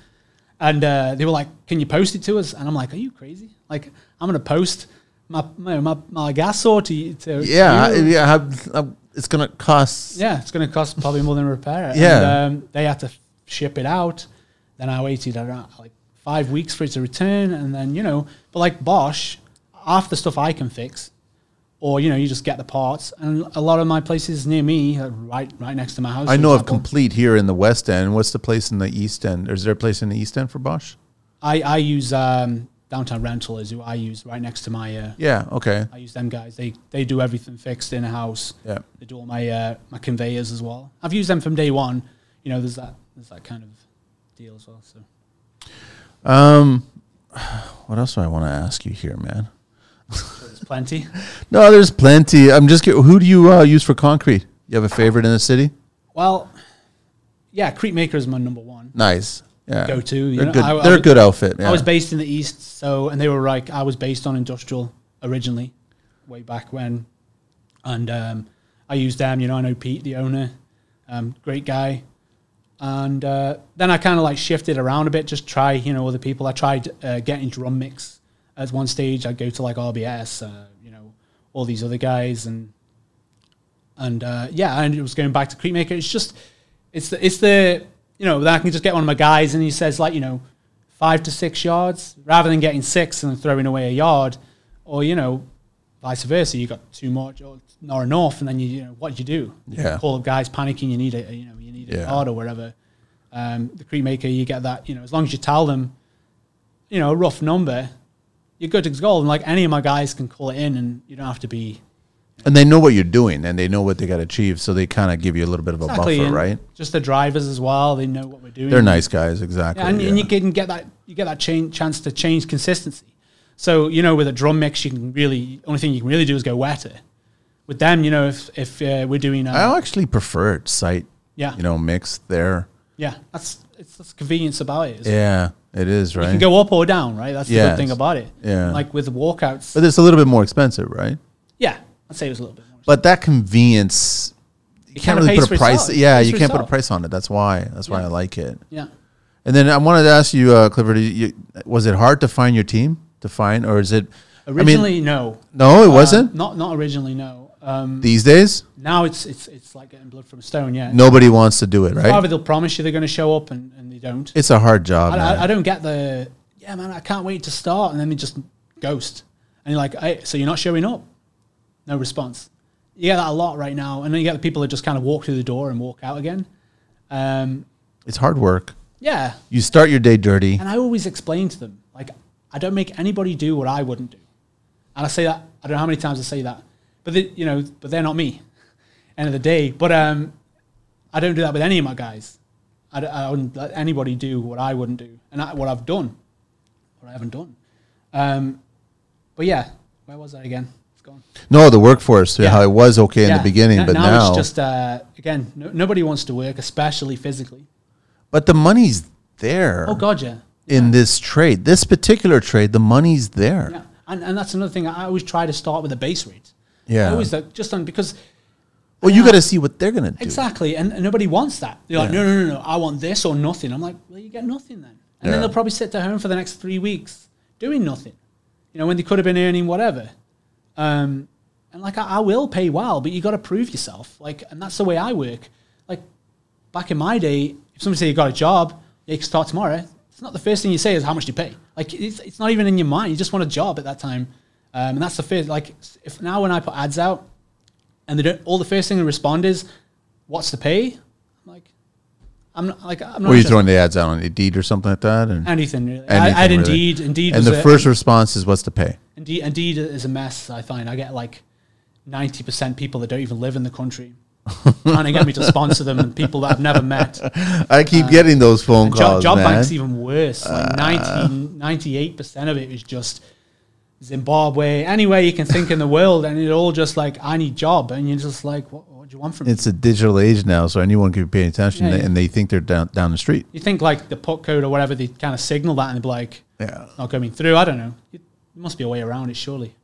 and uh, they were like, "Can you post it to us?" And I'm like, "Are you crazy? Like, I'm gonna post my my, my, my gas saw to you- to yeah? I- yeah. how- it's gonna cost. Yeah, it's going to cost probably more than repair it. Yeah. And, um, they had to ship it out. Then I waited around like five weeks for it to return. And then, you know, but like Bosch, half the stuff I can fix, or, you know, you just get the parts. And a lot of my places near me, right right next to my house. I know of complete here in the West End. What's the place in the East End? Is there a place in the East End for Bosch? I, I use um, Downtown Rental is who I use right next to my. Uh, Yeah. Okay. I use them guys. They they do everything fixed in a house. Yeah. They do all my uh, my conveyors as well. I've used them from day one. You know, there's that there's that kind of deal as well. So Um, what else do I want to ask you here, man? there's plenty. [LAUGHS] No, there's plenty. I'm just. Who do you uh, use for concrete? You have a favorite in the city? Well, yeah, Crete Maker is my number one. Nice. Yeah. Go-to, you They're know, good. I- I They're a was- good outfit. Yeah. I was based in the east, so and they were like I was based on industrial originally, way back when, and um, I used them. You know, I know Pete, the owner, um, great guy, and uh, then I kind of like shifted around a bit, just try you know other people. I tried uh, getting drum mix at one stage. I'd go to like RBS, uh, you know, all these other guys, and and uh, yeah, and it was going back to Crete Maker. It's just it's the it's the you know that I can just get one of my guys and he says like you know five to six yards rather than getting six and throwing away a yard, or you know vice versa. You got too much or not enough, and then you you know what do you do? Yeah. call up guys panicking. You need a you know you need a Yeah. yard or whatever. Um, the Crete Maker, you get that you know as long as you tell them, you know a rough number, you're good to go. And like any of my guys can call it in, and you don't have to be and they know what you're doing, and they know what they got to achieve, so they kind of give you a little bit of a Exactly, buffer, and right? Just the drivers as well. They know what we're doing. They're nice guys, exactly. Yeah, and, yeah. and you can get that you get that change, chance to change consistency. So you know, with a drum mix, you can really only thing you can really do is go wetter. With them, you know, if if uh, we're doing, uh, I actually prefer it site, yeah, you know, mixed there. yeah, that's it's that's convenience about it. Yeah, it is right. You can go up or down, right? That's the Yes. good thing about it. Yeah. like with the walkouts, but it's a little bit more expensive, right? yeah, I'd say it was a little bit more. But that convenience, you It can't really put a price. itself. Yeah, you can't put a price on it. That's why. That's why Yeah. I like it. yeah, And then I wanted to ask you, uh, Clifford, you, was it hard to find your team to find, or is it? originally I mean, no, no, it Uh, wasn't. not not originally no. Um, These days, now it's it's it's like getting blood from a stone. Yeah, nobody wants to do it, right? Either they'll promise you they're going to show up and, and they don't. It's a hard job. I. I, I don't get the yeah man I can't wait to start and then they just ghost and you're like hey, so you're not showing up no response. You get that a lot right now and then you get the people that just kind of walk through the door and walk out again. Um, it's hard work. yeah. You start your day dirty. and I always explain to them like I don't make anybody do what I wouldn't do. And I say that I don't know how many times I say that but they, you know but they're not me. End of the day. But um, I don't do that with any of my guys. I, I wouldn't let anybody do what I wouldn't do and I, what I've done what I haven't done. Um, but yeah where was I again gone No, the workforce, Yeah. how it was okay in the beginning, N- but now, it's just uh, again no, nobody wants to work especially physically but the money's there oh god yeah in this trade. This particular trade, the money's there. Yeah, and, and that's another thing. I always try to start with a base rate. Yeah. I always uh, just on because Well, you got to see what they're gonna do. exactly, and, and nobody wants that. They're like, Yeah. no, no, no, no, I want this or nothing. I'm like, well, you get nothing then, and Yeah. then they'll probably sit at home for the next three weeks doing nothing. You know, when they could have been earning whatever. Um, and like I, I will pay well, but you got to prove yourself. Like, and that's the way I work. Like back in my day, if somebody say you got a job, you can start tomorrow. It's not the first thing you say is how much do you pay. Like it's, it's not even in your mind. You just want a job at that time, um, and that's the first. Like if now when I put ads out, and they don't, all the first thing they respond is, "What's the pay?" I'm not, like I'm not Were you throwing the ads out on Indeed or something like that? And, anything really. I, Anything, I had really. Indeed. Indeed. and the a- first response is what's to pay? Indeed, Indeed is a mess. I find I get like ninety percent people that don't even live in the country [LAUGHS] trying to get me to sponsor them, and people that I've never met. I keep getting those phone Job, calls, job. Uh. bank's even worse. Like 98 percent of it is just Zimbabwe. Anywhere you can think in the world, and it all just like I need job, and you're just like, what, you want from me? it's a digital age now, so anyone can be paying attention, Yeah, yeah. and they think they're down down the street. You think like the put code or whatever, they kind of signal that and they'd be like, Yeah. not coming through. I don't know. It must be a way around it, surely.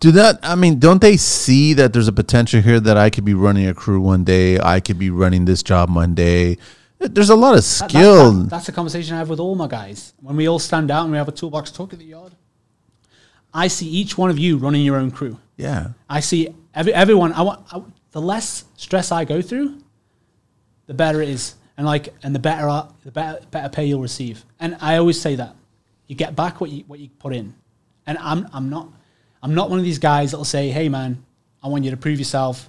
Do that? I mean, don't they see that there's a potential here that I could be running a crew one day? I could be running this job one day. There's a lot of That- that- skill. that- that's a conversation I have with all my guys. When we all stand out and we have a toolbox talk at the yard, I see each one of you running your own crew. yeah. I see every everyone. I want I, the less stress I go through, the better it is, and like and the better the better better pay you'll receive. And I always say that you get back what you what you put in. And I'm I'm not I'm not one of these guys that'll say, "Hey man, I want you to prove yourself,"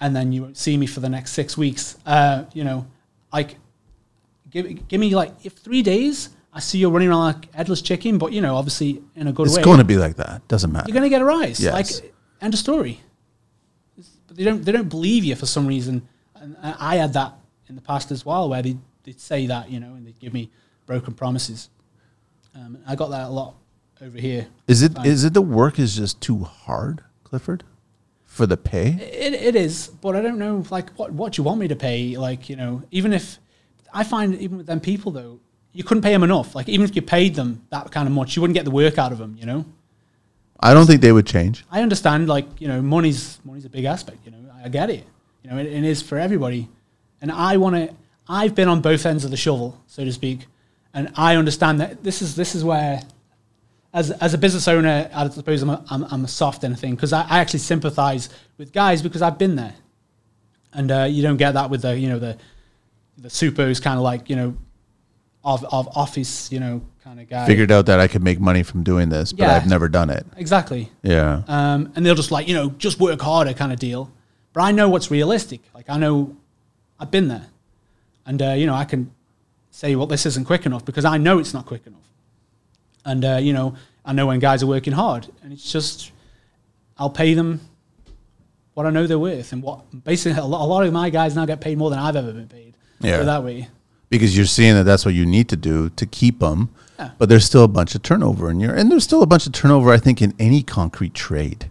and then you won't see me for the next six weeks. Uh, you know, like give give me like if three days. I see you're running around like headless chicken, but you know, obviously in a good It's way It's going to be like that. Doesn't matter. you're going to get a rise. Yes. Like end of story. They don't they don't believe you for some reason. And I had that in the past as well, where they they'd say that you know, and they'd give me broken promises. Um, I got that a lot over here. Is it is it the work is just too hard, Clifford, for the pay? It, it is, but I don't know. Like, what what do you want me to pay? Like, you know, even if I find even with them people though, you couldn't pay them enough. Like, even if you paid them that kind of much, you wouldn't get the work out of them. You know. I don't think they would change. I understand, like you know, money's money's a big aspect. You know, I get it. You know, it, it is for everybody, and I want to. I've been on both ends of the shovel, so to speak, and I understand that this is this is where, as as a business owner, I suppose I'm a, I'm, I'm a soft in a thing because I, I actually sympathise with guys because I've been there, and uh, you don't get that with the you know the the supers kind of like you know, of of office you know kind of guy. Figured out that I could make money from doing this, but Yeah. I've never done it. exactly. Yeah. um, and they'll just like you know just work harder kind of deal. But I know what's realistic. Like I know, I've been there, and uh, you know I can say well this isn't quick enough because I know it's not quick enough, and uh, you know I know when guys are working hard, and it's just I'll pay them what I know they're worth, and what basically a lot, a lot of my guys now get paid more than I've ever been paid. Yeah. So that way. Because you're seeing that that's what you need to do to keep them. Yeah. But there's still a bunch of turnover in your, and there's still a bunch of turnover. I think in any concrete trade,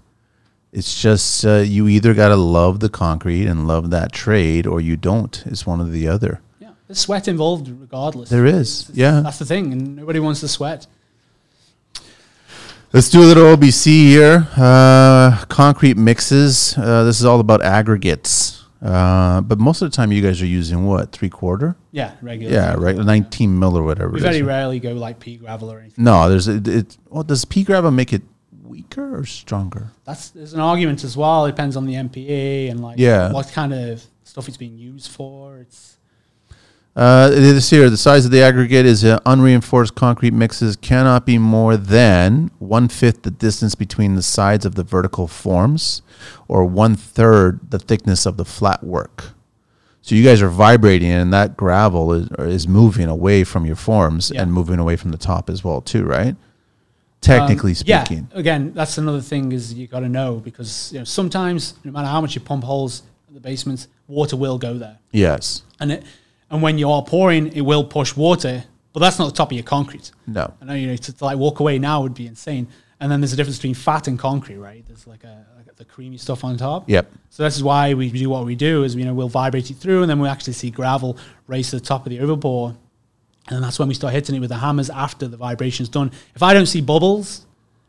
it's just uh, you either got to love the concrete and love that trade, or you don't. It's one or the other. Yeah, there's sweat involved regardless. There is, It's- yeah. That's the thing, and nobody wants to sweat. Let's do a little OBC here. Uh, concrete mixes. Uh, this is all about aggregates. Uh, but most of the time, you guys are using what three quarter? Yeah, regular. Yeah, right, nineteen mil or whatever. We very rarely go like pea gravel or anything. No, there's it. it well, does pea gravel make it weaker or stronger? That's there's an argument as well. It depends on the MPA and like Yeah. what kind of stuff it's being used for. It's Uh, this here, the size of the aggregate is uh, unreinforced concrete mixes cannot be more than one fifth the distance between the sides of the vertical forms, or one third the thickness of the flat work. So you guys are vibrating, and that gravel is is moving away from your forms Yeah. and moving away from the top as well, too, right? Technically um, speaking, Yeah, again, that's another thing is you got to know because you know sometimes no matter how much you pump holes in the basements, water will go there, yes, and it and when you are pouring, it will push water, but that's not the top of your concrete. no, I know you know to, to like walk away now would be insane. And then there's a difference between fat and concrete, right? There's like a like the creamy stuff on top. yep, So this is why we do what we do is you know we'll vibrate it through and then we actually see gravel race to the top of the overpour. And that's when we start hitting it with the hammers after the vibration's done. If I don't see bubbles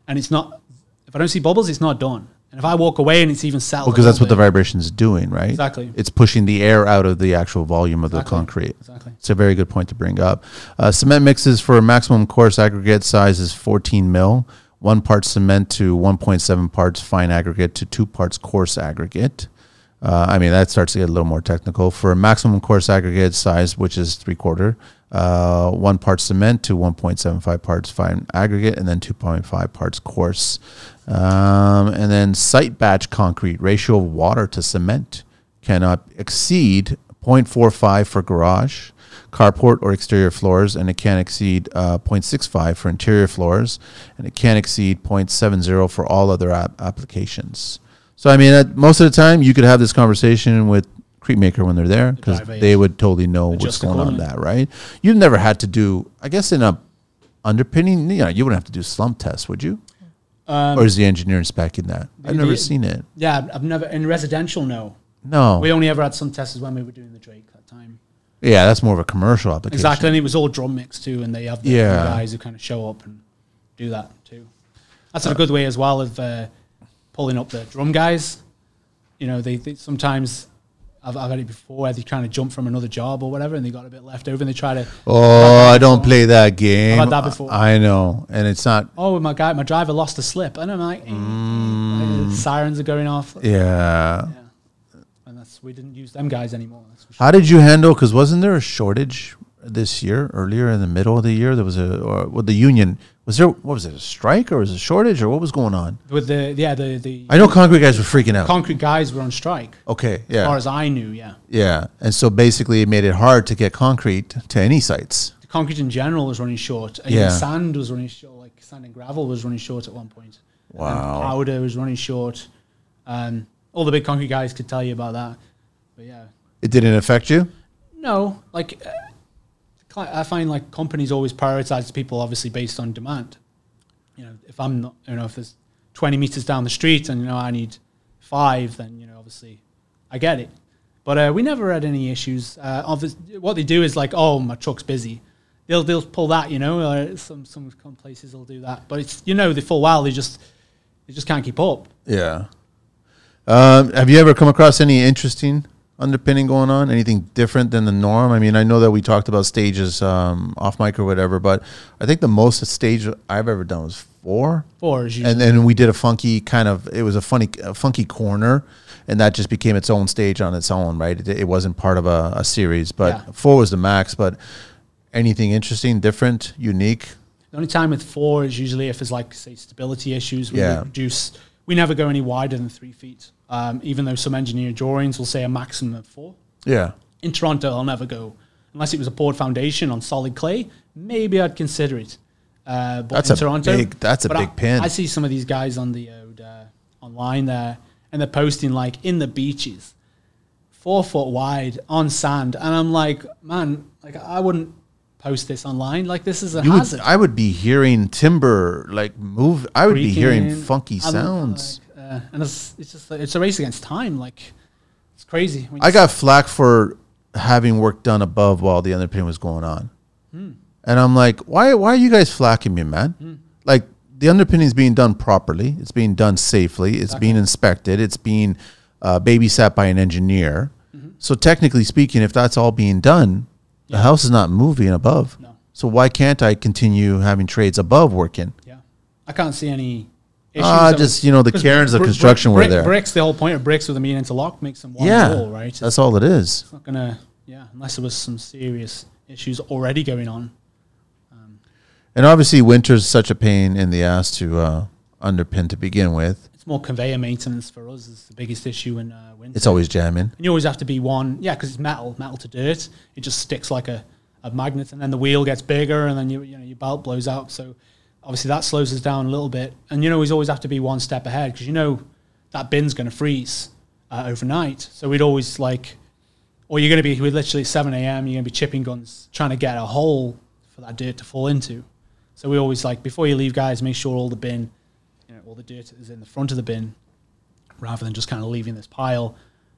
and it's not if I don't see bubbles, it's not done. And if I walk away and it's even settled. because that's what the little vibration is doing, right? Exactly. It's pushing the air out of the actual volume of the concrete. Exactly. It's a very good point to bring up. Uh, cement mixes for maximum coarse aggregate size is 14 mil. One part cement to 1.7 parts fine aggregate to two parts coarse aggregate. Uh, I mean, that starts to get a little more technical. For a maximum coarse aggregate size, which is three quarter, uh, one part cement to 1.75 parts fine aggregate, and then 2.5 parts coarse. Um, and then site batch concrete ratio of water to cement cannot exceed 0.45 for garage, carport or exterior floors, and it can't exceed uh, 0.65 for interior floors, and it can't exceed 0.70 for all other ap- applications. So, I mean, at, most of the time, you could have this conversation with Cretemaker when they're there because they would totally know what's going on that, right? You've never had to do, I guess, in a underpinning, you know, you wouldn't have to do slump tests, would you? Um, or is the engineer inspecting that? I've the- never the- seen it. yeah, I've never in residential. No, No. we only ever had some tests when we were doing the Drake that time. Yeah, that's more of a commercial application. Exactly, and it was all drum mix too, and they have the Yeah. guys who kind of show up and do that too. That's a good way as well of uh, pulling up the drum guys. You know, they, they sometimes I've, I've had it before where they kind of jump from another job or whatever, and they got a bit left over, and they try to Oh, I don't play that game. I've had that before. I know, and it's not. oh my guy, my driver lost a slip, and I'm like, Mm. sirens are going off, Yeah. and that's we didn't use them guys anymore. Sure. How did you handle? Because wasn't there a shortage this year? Earlier in the middle of the year, there was a. Or, well, the union was there. What was it? A strike or was it a shortage or what was going on? With the yeah the the I know concrete guys were freaking out. concrete guys were on strike. Okay. Yeah. As far as I knew, yeah. Yeah. And so basically, it made it hard to get concrete to any sites. The concrete in general was running short. Even Yeah. sand was running short. Like sand and gravel was running short at one point. And Wow. powder was running short. Um, all the big concrete guys could tell you about that. But yeah, It didn't affect you. no, like uh, I find like companies always prioritize people obviously based on demand. You know, if I'm not, you know, if there's 20 meters down the street and you know I need five, then you know obviously I get it. But uh, we never had any issues. Uh, what they do is like, oh, my truck's busy. They'll they'll pull that, you know. Uh, some some places will do that, but it's you know the full well they just they just can't keep up. Yeah. Um, have you ever come across any interesting underpinning going on? Anything different than the norm? I mean, I know that we talked about stages um, off mic or whatever, but I think the most stage I've ever done was four. Four is usually And then we did a funky kind of, it was a funny, a funky corner, and that just became its own stage on its own, right? It, it wasn't part of a, a series, but Yeah. four was the max. But anything interesting, different, unique? The only time with four is usually if there's like say stability issues. We Yeah. reduce. We never go any wider than three feet. Um, even though some engineer drawings will say a maximum of four. Yeah. In Toronto, I'll never go unless it was a poured foundation on solid clay. Maybe I'd consider it. Uh, but That's in a Toronto, big- that's a big I, pin. I see some of these guys on the uh, online there, and they're posting like in the beaches, four foot wide on sand, and I'm like, man, like I wouldn't post this online. Like this is a You would, hazard. I would be hearing timber like move. I would be hearing funky sounds. like, uh, and it's, it's just it's a race against time. Like it's crazy. I got flack for having work done above while the underpinning was going on, Hmm. and I'm like, why? Why are you guys flacking me, man? Like the underpinning is being done properly. It's being done safely. It's being inspected. It's being uh, babysat by an engineer. Mm-hmm. So technically speaking, if that's all being done, the house is not moving above. No. So why can't I continue having trades above working? Yeah, I can't see any. Issues Ah, of- just, you know, the cairns of brick- construction were there. Bricks. The whole point of bricks with them being interlocked makes them one yeah, wall, right? It's that's all it is. It's not gonna. Yeah, unless there was some serious issues already going on. And obviously, winter's such a pain in the ass to uh, underpin to begin with. It's more conveyor maintenance for us is the biggest issue in uh, winter. It's always jamming. And you always have to be one, yeah, because it's metal, metal to dirt. It just sticks like a, a magnet, and then the wheel gets bigger, and then you you know your belt blows out. So obviously that slows us down a little bit. And you know, we always have to be one step ahead because you know that bin's going to freeze uh, overnight. So we'd always like, or you're going to be we're literally at seven a.m. You're going to be chipping guns trying to get a hole for that dirt to fall into. So we always like before you leave, guys, make sure all the bin, you know, all the dirt is in the front of the bin, rather than just kind of leaving this pile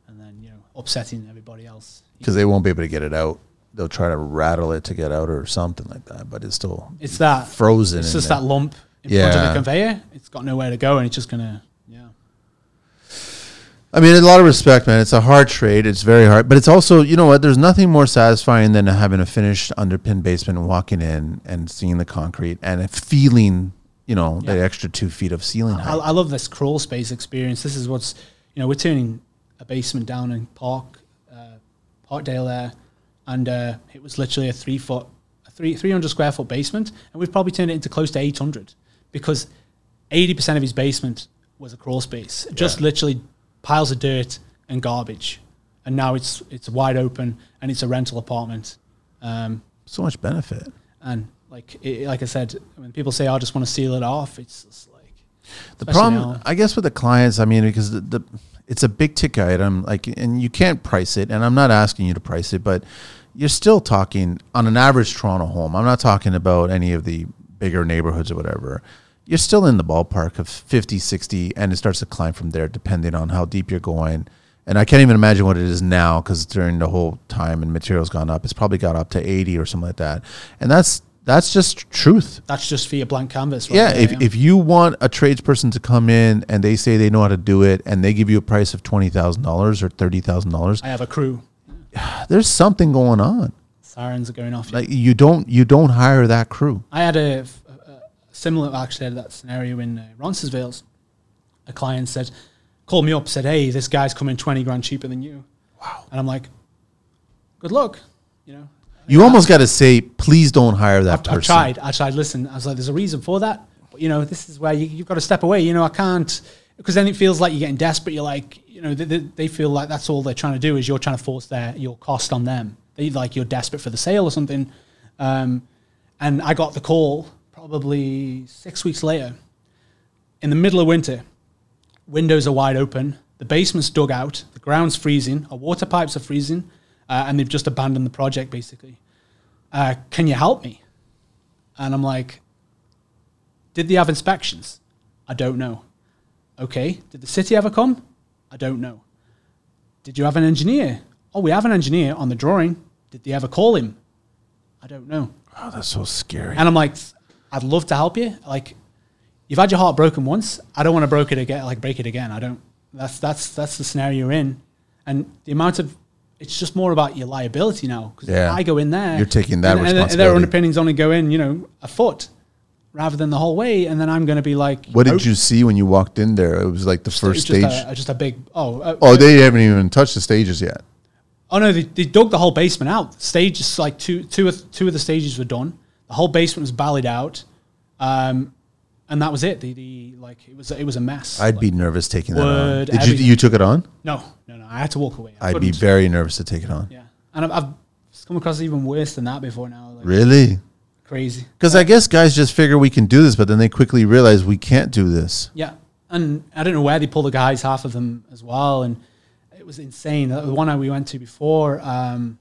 and then you know upsetting everybody else. because they won't be able to get it out. They'll try to rattle it to get out or something like that, but it's still It's that frozen. It's just there. that lump in front of the conveyor. It's got nowhere to go, and it's just gonna yeah. I mean, a lot of respect, man. It's a hard trade. It's very hard, but it's also, you know what? There's nothing more satisfying than having a finished underpin basement and walking in and seeing the concrete and feeling, you know, Yeah. extra two feet of ceiling I, height. I love this crawl space experience. This is what's you know we're turning a basement down in Park uh, Parkdale there, and uh, it was literally a three foot, a three three hundred square foot basement, and we've probably turned it into close to eight hundred because eighty percent of his basement was a crawl space, just literally piles of dirt and garbage, and now it's it's wide open and it's a rental apartment. Um, So much benefit. and like it, like I said, when people say, "I just want to seal it off," it's just like The problem, now. I guess, with the clients, I mean, because the, the it's a big ticket item, like, and you can't price it. And I'm not asking you to price it, but you're still talking on an average Toronto home. I'm not talking about any of the bigger neighborhoods or whatever. You're still in the ballpark of 50, 60, and it starts to climb from there, depending on how deep you're going. And I can't even imagine what it is now, because during the whole time and materials gone up, it's probably got up to 80 or something like that. And that's that's just truth. that's just for your blank canvas. Right Yeah, if, if you want a tradesperson to come in and they say they know how to do it and they give you a price of twenty thousand dollars or thirty thousand dollars, I have a crew, [SIGHS] there's something going on. sirens are going off. Like you don't you don't hire that crew. I had a, a, a similar, actually, I had that scenario in uh, Roncesvalles. A client said, called me up, said, "Hey, this guy's coming twenty grand cheaper than you." Wow. And I'm like, "Good luck," you know. You almost got to say, please don't hire that I've, person. I've tried. I tried. Listen, I was like, "There's a reason for that." But you know, this is where you, you've got to step away. You know, I can't because then it feels like you're getting desperate. You're like, you know, they, they, feel like that's all they're trying to do is you're trying to force their your cost on them. They like you're desperate for the sale or something. Um, and I got the call probably six weeks later, in the middle of winter. Windows are wide open. The basement's dug out. The ground's freezing. Our water pipes are freezing, uh, and they've just abandoned the project basically. Uh, can you help me? And I'm like, did they have inspections? I don't know. Okay. Did the city ever come? I don't know. Did you have an engineer? Oh, we have an engineer on the drawing. Did they ever call him? I don't know. Oh, that's so scary. And I'm like, I'd love to help you. Like, you've had your heart broken once. I don't want to break it again. Like break it again. I don't. That's that's that's the scenario you're in, and the amount of it's just more about your liability now. Because Yeah. I go in there, You're taking that and, and their responsibility. underpinnings only go in, you know, a foot rather than the whole way, and then I'm going to be like, what did you see when you walked in there? It was like the first just stage. a, just a big oh uh, oh, they haven't even touched the stages yet. Oh no, they, they dug the whole basement out. Stages like two, two, of, two of the stages were done. The whole basement was ballied out, um, and that was it. The, the like it was it was a mess. I'd Like, be nervous taking that on. Did you everything. you took it on? no, no, no. I had to walk away. I I'd be very nervous to take it on. yeah, and I've, I've come across even worse than that before now. Like, Really? Crazy. Because I guess guys just figure we can do this, but then they quickly realize we can't do this. Yeah, and I don't know where they pull the guys, half of them as well, and it was insane. The one I we went to before, um,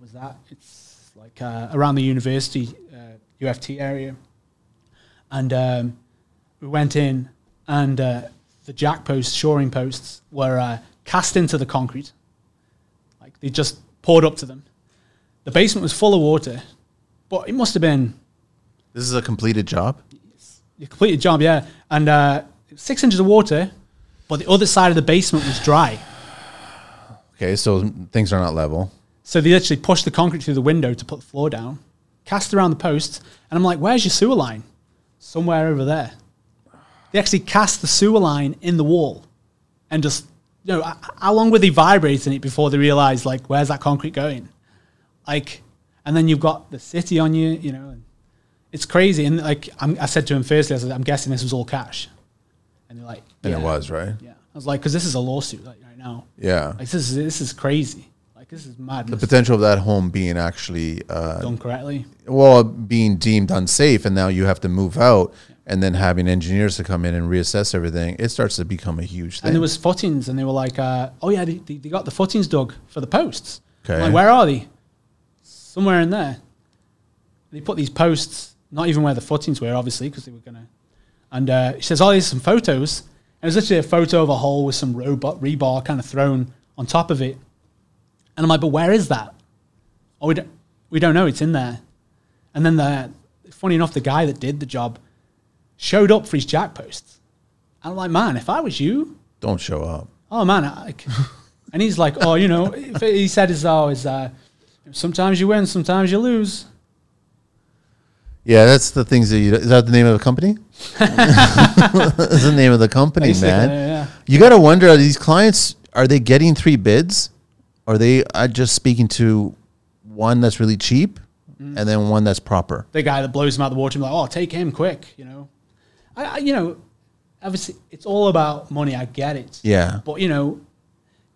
was that? It's like uh, around the university, uh, UFT area, and um, we went in, and uh, the jack posts, shoring posts, were uh, cast into the concrete, like they just poured up to them. The basement was full of water, but it must have been This is a completed job. you completed job, yeah. And uh, six inches of water, but the other side of the basement was dry. Okay, so things are not level. So they literally pushed the concrete through the window to put the floor down, cast around the posts, and I'm like, "Where's your sewer line?" Somewhere over there. They actually cast the sewer line in the wall, and just you know, how long were they vibrating it before they realized like, "Where's that concrete going?" Like, and then you've got the city on you, you know, and it's crazy. And like, I'm, I said to him firstly, I said, "I'm guessing this was all cash," and they're like, And it was, right? Yeah, I was like, because this is a lawsuit like, right now. Yeah. Like this is this is crazy. Like this is madness. The potential of that home being actually, uh, done correctly. well, being deemed unsafe, and now you have to move out, and then having engineers to come in and reassess everything, it starts to become a huge thing. And there was footings, and they were like, uh, "Oh yeah, they, they, got the footings dug for the posts." I'm Okay. Like, where are they? Somewhere in there. They put these posts, not even where the footings were, obviously, because they were gonna. And uh, she says, "Oh, there's some photos." And it was literally a photo of a hole with some robot rebar kind of thrown on top of it. And I'm like, "But where is that?" Oh, we don't, we don't know. It's in there. And then the, funny enough, the guy that did the job showed up for his jack posts. And I'm like, man, if I was you, Don't show up. oh man, I, [LAUGHS] and he's like, oh, you know, he said is oh, is uh, sometimes you win, sometimes you lose. Yeah, that's the things that you. Is that the name of the company? [LAUGHS] [LAUGHS] that's the name of the company, Basically, man. yeah. You got to wonder: Are these clients are they getting three bids? Are they uh, just speaking to one that's really cheap Mm. and then one that's proper? The guy that blows him out the water, I'm like, oh, take him quick, you know. I, I, you know, obviously it's all about money. I get it. Yeah. But you know,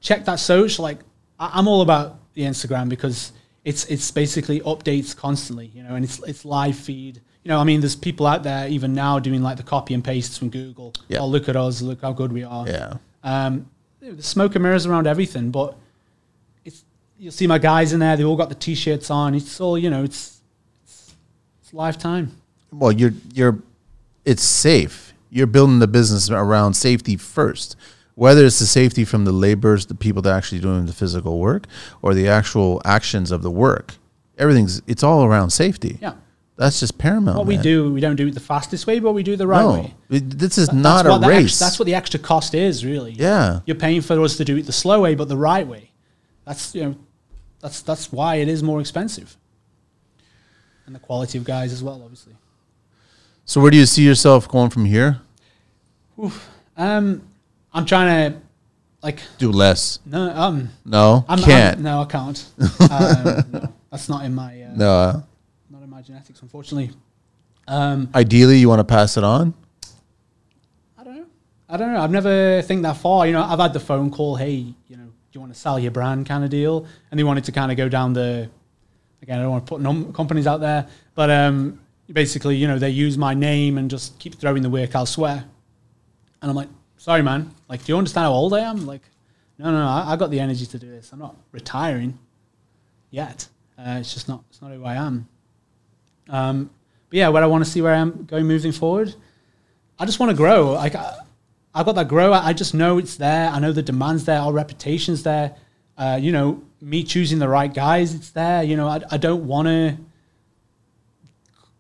check that social. Like I, I'm all about the Instagram because it's it's basically updates constantly, you know, and it's it's live feed. You know, I mean, there's people out there even now doing like the copy and pastes from Google. Yeah. Oh, look at us! Look how good we are. Yeah. Um, the smoke and mirrors around everything, but it's you'll see my guys in there. They all got the t-shirts on. It's all you know. It's it's, it's lifetime. Well, you're you're it's safe. You're building the business around safety first. Whether it's the safety from the laborers, the people that are actually doing the physical work, or the actual actions of the work, everything's it's all around safety. Yeah. That's just paramount. What we man. do, we don't do it the fastest way, but we do it the right no, way. it- this is That's not a race. Extra, that's what the extra cost is, really. Yeah. You're paying for us to do it the slow way, but the right way. That's you know, that's that's why it is more expensive. And the quality of guys as well, obviously. so where do you see yourself going from here? Um, I'm trying to, like, Do less. no, um, No, I'm, can't. I'm, no, I can't. [LAUGHS] um, no, that's not in my, uh, no. not in my genetics, unfortunately. Um, Ideally, you want to pass it on. I don't know. I don't know. I've never think that far. You know, I've had the phone call, hey, you know, do you want to sell your brand kind of deal? And they wanted to kind of go down the, again, I don't want to put num- companies out there, but um, basically, you know, they use my name and just keep throwing the work elsewhere. And I'm like, sorry, man. Like, do you understand how old I am? Like, no, no, no. I, I got the energy to do this. I'm not retiring yet. Uh, it's just not. It's not who I am. Um, but yeah, where I want to see where I am going moving forward. I just want to grow. Like I, I got that grow. I just know it's there. I know the demand's there. Our reputation's there. Uh, you know, me choosing the right guys, it's there. You know, I, I don't want to.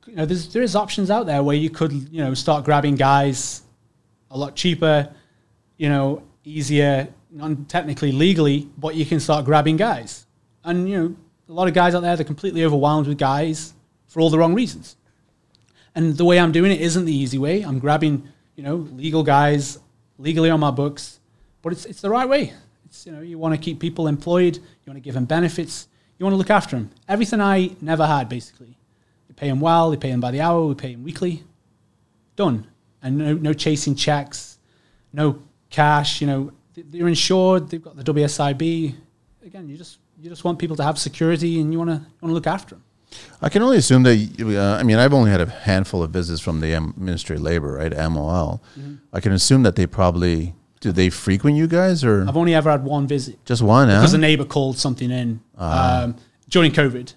You know, there's there's options out there where you could you know start grabbing guys a lot cheaper, you know, easier, non technically legally, but you can start grabbing guys. And you know, a lot of guys out there they're completely overwhelmed with guys for all the wrong reasons. And the way I'm doing it isn't the easy way. I'm grabbing, you know, legal guys legally on my books, but it's it's the right way. It's you know, you want to keep people employed, you want to give them benefits, you want to look after them. Everything I never had, basically. You pay them well, you pay them by the hour, we pay them weekly. Done. And no, no chasing checks, no cash. You know, they're insured. They've got the WSIB. Again, you just you just want people to have security, and you want to want to look after them. I can only assume that. Uh, I mean, I've only had a handful of visits from the um, Ministry of Labor, right? MOL. Mm-hmm. I can assume that they probably do. They frequent you guys, or I've only ever had one visit. just one? Huh? because a neighbor called something in um, during COVID.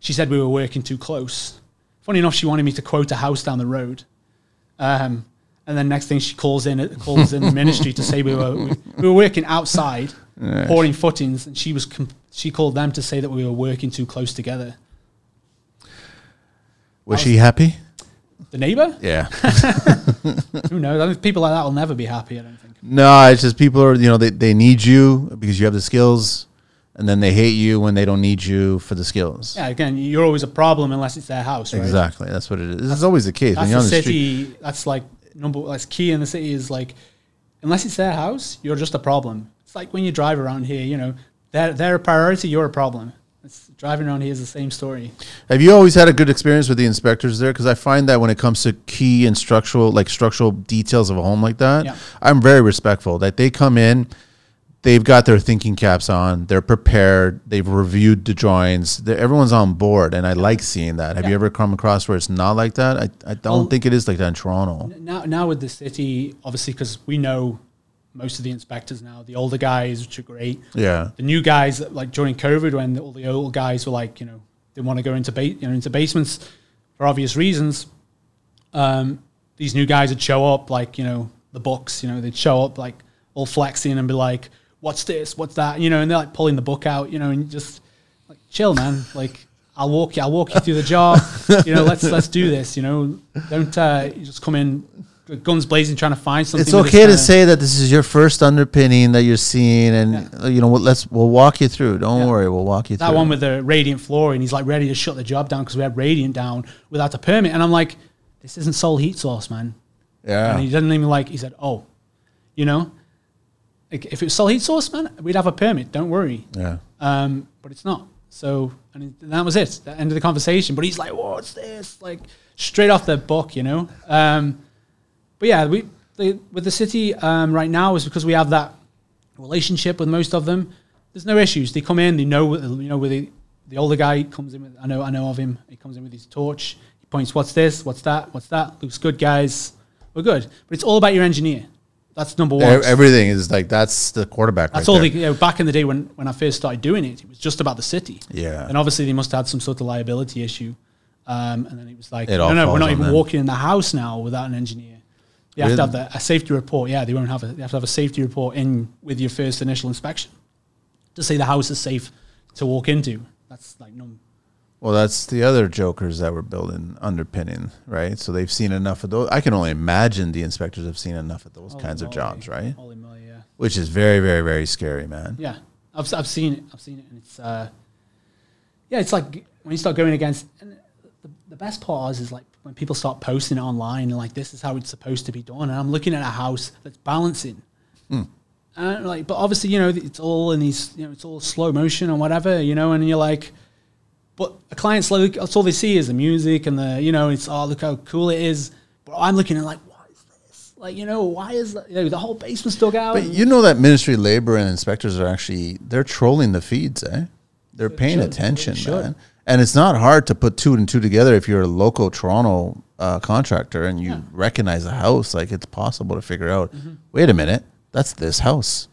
She said we were working too close. Funny enough, she wanted me to quote a house down the road. Um, and then next thing she calls in, calls in the ministry to say we were we, we were working outside, pouring footings, and she was she called them to say that we were working too close together. Was she happy? The neighbor? Yeah. [LAUGHS] Who knows? I think people like that will never be happy. I don't think. no, it's just people are. You know, they they need you because you have the skills, and then they hate you when they don't need you for the skills. Yeah, again, you're always a problem unless it's their house, right? Exactly. That's what it is. This is always the case when That's you're the the street. city. That's like number. That's key in the city is like, unless it's their house, you're just a problem. It's like when you drive around here. You know, they're they're a priority. You're a problem. It's, driving around here is the same story. Have you always had a good experience with the inspectors there? Because I find that when it comes to key and structural, like structural details of a home like that, Yeah. I'm very respectful. That they come in, they've got their thinking caps on, they're prepared, they've reviewed the drawings, they're, everyone's on board, and I like seeing that. Have you ever come across where it's not like that? I, I don't Well- think it is like that in Toronto. Now, now with the city, obviously, because we know most of the inspectors now, the older guys, which are great. Yeah, The new guys, like during COVID, when all the old guys were like, you know, they want to go into ba- you know into basements for obvious reasons. Um, these new guys would show up like you know the books, you know, they'd show up like all flexing and be like, "What's this? What's that?" You know, and they're like pulling the book out, you know, and just like chill, man. Like I'll walk you, I'll walk you through the job. [LAUGHS] you know, let's let's do this. You know, don't uh, you just come in guns blazing trying to find something. it's okay to say that this is your first underpinning that you're seeing, and uh, you know what? Let's we'll walk you through. Don't Yeah. worry, we'll walk you that through. That one with the radiant flooring. He's like ready to shut the job down because we had radiant down without a permit. And I'm like, this isn't Sole Heat Source, man. yeah, And he doesn't even like. He said, oh, you know, like if it was Heat Source, man, we'd have a permit. Don't worry. yeah. Um, but it's not. So and that was it. End of the conversation. But he's like, what's this? Like straight off the book, you know. Um, but yeah, we the, with the city um, right now is because we have that relationship with most of them. There's no issues. They come in, they know you know where they the older guy comes in with I know I know of him. He comes in with his torch. He points, "What's this? What's that? What's that? Looks good, guys. We're good." But it's all about your engineer. That's number one. Everything is like that's the quarterback. That's right all. They, you know, back in the day when, when I first started doing it, it was just about the city. Yeah. And obviously they must have had some sort of liability issue. Um, and then it was like, It no, no, we're not even them. walking in the house now without an engineer. You have to have the, a safety report. Yeah, they won't have. A, they have to have a safety report in with your first initial inspection to say the house is safe to walk into. That's like num- Well, that's the other jokers that were building underpinning, right? So they've seen enough of those. I can only imagine the inspectors have seen enough of those holy kinds of jobs, right? Holy moly, yeah. Which is very, very, very scary, man. Yeah, I've, I've seen it. I've seen it, and it's uh, yeah, it's like when you start going against. And the, the best part is, is like when people start posting it online and like this is how it's supposed to be done, and I'm looking at a house that's balancing. And like, but obviously, you know, it's all in these, you know, it's all slow motion and whatever, you know, and you're like, but a client's like, that's all they see is the music and the, you know, it's oh look how cool it is. But I'm looking at like, what is this? Like, you know, why is that, you know, the whole basement's dug out? But you know that Ministry of Labor and inspectors are actually they're trolling the feeds, eh? They're paying should. attention, should. man. And it's not hard to put two and two together if you're a local Toronto uh, contractor and you Yeah. recognize a house. Like it's possible to figure out. Mm-hmm. Wait a minute, that's this house,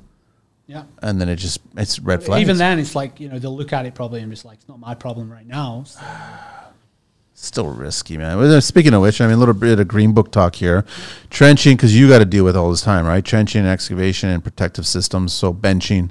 yeah. and then it just it's red flags. Even then, it's like you know they'll look at it probably and just like it's not my problem right now. So, [SIGHS] Still risky, man. Well, Speaking of which, I mean, a little bit of green book talk here. Trenching, because you got to deal with all this time, right? Trenching, excavation, and protective systems. So benching,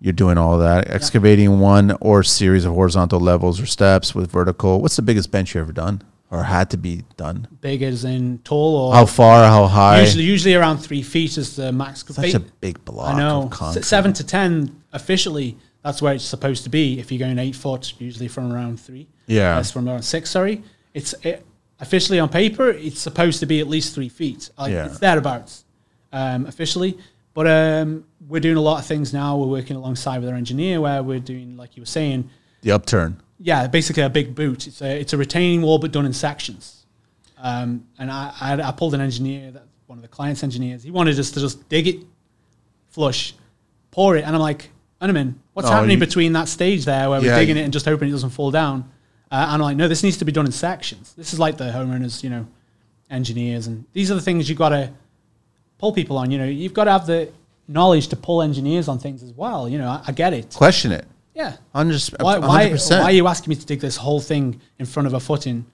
you're doing all that. Excavating one or series of horizontal levels or steps with vertical. What's the biggest bench you ever done or had to be done? big as in tall or How far? How high? usually usually around three feet is the max. Such a big block I know of. S- seven to ten officially. That's where it's supposed to be. If you're going eight foot, usually from around three. Yeah. that's from around six. Sorry, it's it, officially on paper. It's supposed to be at least three feet. Like, Yeah. it's thereabouts um, officially. But um, we're doing a lot of things now. We're working alongside with our engineer, where we're doing, like you were saying, The upturn. Yeah, basically a big boot. It's a it's a retaining wall, but done in sections. Um, and I, I I pulled an engineer, that one of the client's engineers. He wanted us to just dig it, flush, pour it, and I'm like, Unaman, what's Oh, happening you- between that stage there where Yeah, we're digging it and just hoping it doesn't fall down? Uh, and I'm like, no, this needs to be done in sections. This is like the homeowners, you know, engineers, and these are the things you've got to pull people on. You know, you've got to have the knowledge to pull engineers on things as well. You know, I, I get it. Question it. Yeah. 100%. Why, why, why are you asking me to dig this whole thing in front of a footing?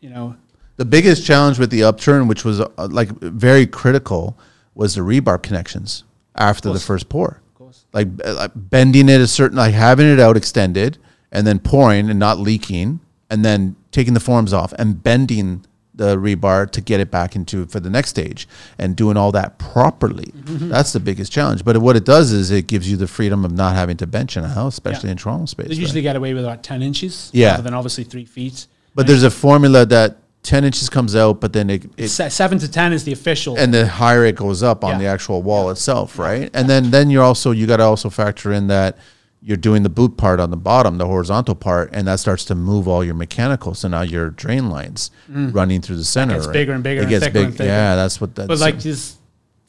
You know, The biggest challenge with the upturn, which was uh, like very critical, was the rebar connections after the first pour. of course. Like, uh, like bending it a certain, like having it out extended, and then pouring and not leaking, and then taking the forms off and bending the rebar to get it back into for the next stage, and doing all that properly. Mm-hmm. That's the biggest challenge. But what it does is it gives you the freedom of not having to bench in a house, especially Yeah. in Toronto space. They right? usually get away with about 10 inches Yeah. rather than obviously three feet. but there's a formula that ten inches comes out, but then it, it Se- seven to 10 is the official. and the higher it goes up on Yeah. the actual wall itself, right? And then then you're also you got to also factor in that you're doing the boot part on the bottom, the horizontal part, and that starts to move all your mechanical. So now your drain lines running through the center. gets right? bigger and bigger It and gets thicker big. Yeah, that's what that's. but like just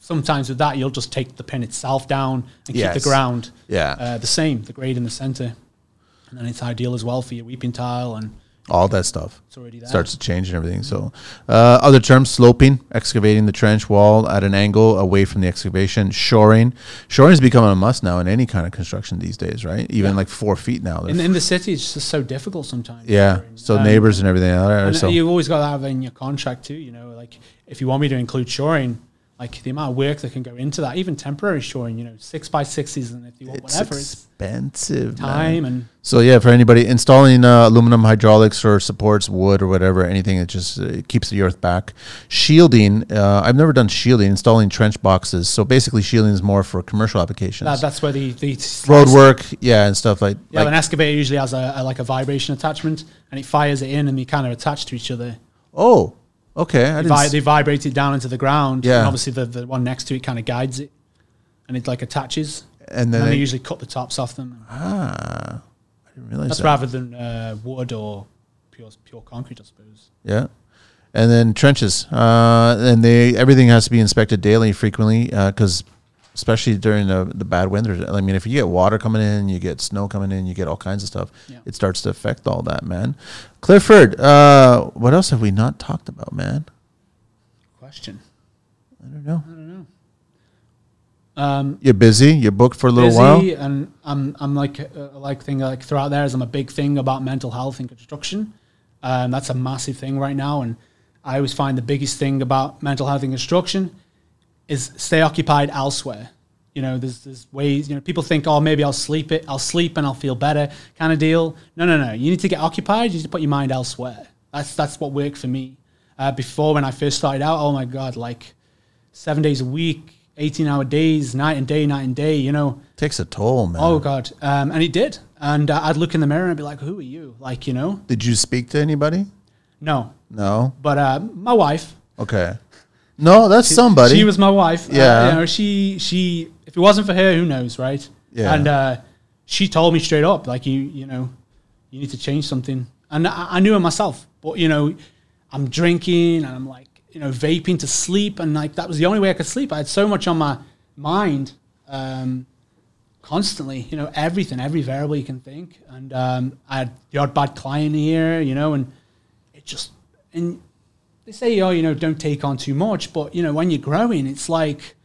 sometimes with that, you'll just take the pin itself down and keep Yes. the ground Yeah. uh, the same, the grade in the center. And then it's ideal as well for your weeping tile and all that stuff it's already there. starts to change and everything. So, uh, other terms: sloping, excavating the trench wall at an angle away from the excavation, shoring. Shoring is becoming a must now in any kind of construction these days, right? Even Yeah. like four feet now. in, in the city, it's just so difficult sometimes. yeah. So Um, neighbors and everything. And so you've always got to have in your contract too. You know, like if you want me to include shoring, like the amount of work that can go into that, even temporary shoring. You know, six by sixes, and if you want it's whatever, it's expensive. man. time and So yeah, for anybody installing uh, aluminum hydraulics or supports wood or whatever, anything that just uh, keeps the earth back. Shielding. Uh, I've never done shielding. Installing trench boxes. So basically, shielding is more for commercial applications. that, that's where the the Road work, yeah, and stuff like. Yeah, like an excavator usually has a, a like a vibration attachment, and it fires it in, and they kind of attach to each other. oh, okay. I They, vi- they vibrate it down into the ground. Yeah. and obviously the, the one next to it kind of guides it, and it like attaches. and And then then they usually cut the tops off them. ah, I didn't realize That's that. rather than uh, wood or pure pure concrete, I suppose. Yeah. And then trenches, uh, and they everything has to be inspected daily, frequently, because especially during the, the bad winters. I mean, if you get water coming in, you get snow coming in, you get all kinds of stuff. Yeah. It starts to affect all that, man. Clifford, uh, what else have we not talked about, man? Question. I don't know. I don't know. Um, You're busy. You're booked for a little busy, while. and I'm I'm like uh, like thing like throughout there is I'm a big thing about mental health in construction. Um, that's a massive thing right now, and I always find the biggest thing about mental health in construction is stay occupied elsewhere. You know, there's there's ways. You know, people think, oh, maybe I'll sleep it, I'll sleep and I'll feel better, kind of deal. No, no, no. You need to get occupied. You need to put your mind elsewhere. That's that's what worked for me. Uh, before when I first started out, oh my god, like seven days a week, eighteen hour days, night and day, night and day. You know, Takes a toll, man. Oh God, um, and it did. And uh, I'd look in the mirror and be like, "Who are you?" Like, you know, Did you speak to anybody? no. No. But uh, my wife, Okay. No, that's somebody. she was my wife. Uh, Yeah. you know, she she. If it wasn't for her, who knows, right? Yeah. And uh, she told me straight up, like, you you know, you need to change something. And I, I knew it myself, but you know, I'm drinking and I'm like, you know, vaping to sleep, and like that was the only way I could sleep. I had so much on my mind. Um, constantly, you know, everything, every variable you can think. And um, I had the odd bad client here, you know, and it just, and they say, oh, you know, don't take on too much. But, you know, when you're growing, it's like,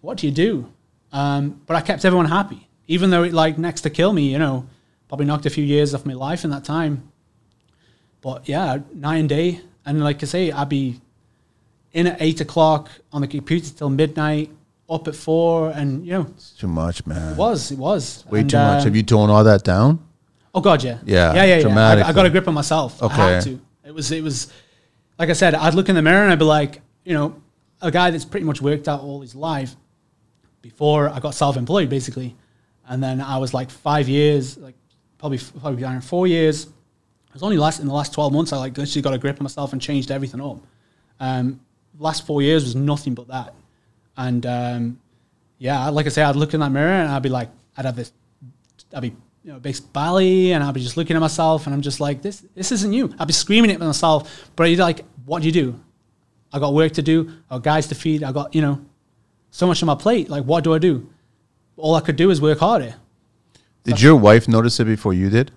what do you do? Um, but I kept everyone happy, even though it like next to kill me, you know, probably knocked a few years off my life in that time. But yeah, night and day. And like I say, I'd be in at eight o'clock on the computer till midnight, up at four, and you know, It's too much, man. it was. It was. Way And, too much. um, Have you torn all that down? Oh God, yeah. Yeah, yeah, yeah. yeah. I, I got a grip on myself. I had Okay. to. It was. It was. Like I said, I'd look in the mirror and I'd be like, you know, a guy that's pretty much worked out all his life before I got self-employed, basically, and then I was like five years, like probably probably around four years. It was only last in the last twelve months I like literally got a grip on myself and changed everything up. Um, last four years was nothing but that, and um, yeah, like I say, I'd look in that mirror and I'd be like, I'd have this, I'd be you know big belly, and I'll be just looking at myself, and I'm just like, this this isn't you. I'll be screaming at myself, but you're like, what do you do? I got work to do. I got guys to feed. I got you know, so much on my plate. Like, what do I do? All I could do is work harder. Did your wife notice it before you did?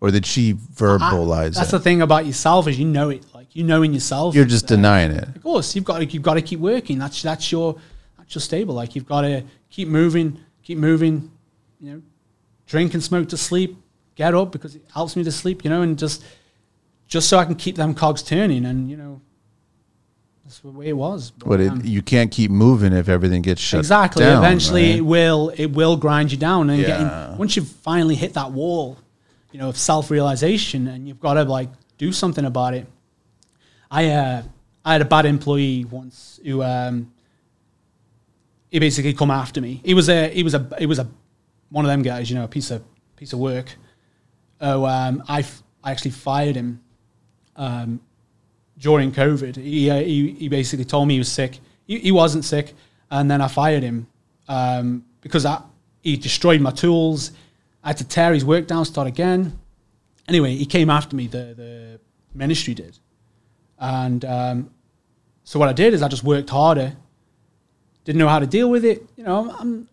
Or did she I- verbalize that's it? the thing about yourself is you know it. Like you know in yourself. You're just denying it. Of course, you've got to you've got to keep working. That's that's your that's your stable. Like you've got to keep moving, keep moving. You know, drink and smoke to sleep. Get up because it helps me to sleep. You know, and just just so I can keep them cogs turning. And you know, that's the way it was. But it, um, you can't keep moving if everything gets shut exactly. down, Exactly. Eventually, right? it will it will grind you down. And Yeah. getting once you've finally hit that wall, you know, of self realization, and you've got to like do something about it. I uh, I had a bad employee once who um, he basically come after me. He was a he was a he was a one of them guys, you know, a piece of piece of work. Oh, um, I f- I actually fired him um, during COVID. He, uh, he he basically told me he was sick. He, he wasn't sick, and then I fired him um, because I, he destroyed my tools. I had to tear his work down, start again. Anyway, he came after me. The the ministry did, and um, so what I did is I just worked harder. Didn't know how to deal with it. You know, I'm